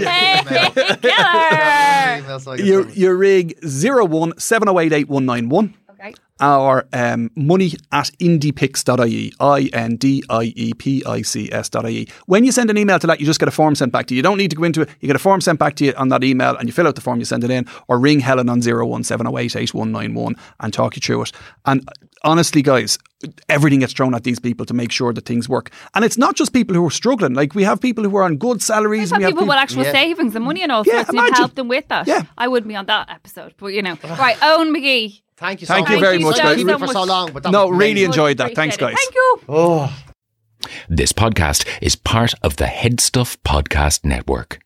Your, your rig 01 7088191 Okay. or um, money at indiepics.ie, I N D I E P I C S.ie. When you send an email to that, you just get a form sent back to you. You don't need to go into it. You get a form sent back to you on that email and you fill out the form, you send it in, or ring Helen on 017088191 and talk you through it. And honestly, guys, everything gets thrown at these people to make sure that things work. And it's not just people who are struggling. Like we have people who are on good salaries. We've and we have people with actual Yeah. savings and money and all Yeah, sorts, and you help them with that. Yeah. I wouldn't be on that episode, but you know. right, Eoin McGee. Thank you so Thank much. you very Thank you much, so, guys. Keep so it for much. so long, but that No, was really amazing. enjoyed that. Thanks, guys. Thank you. Oh. This podcast is part of the HeadStuff Podcast Network.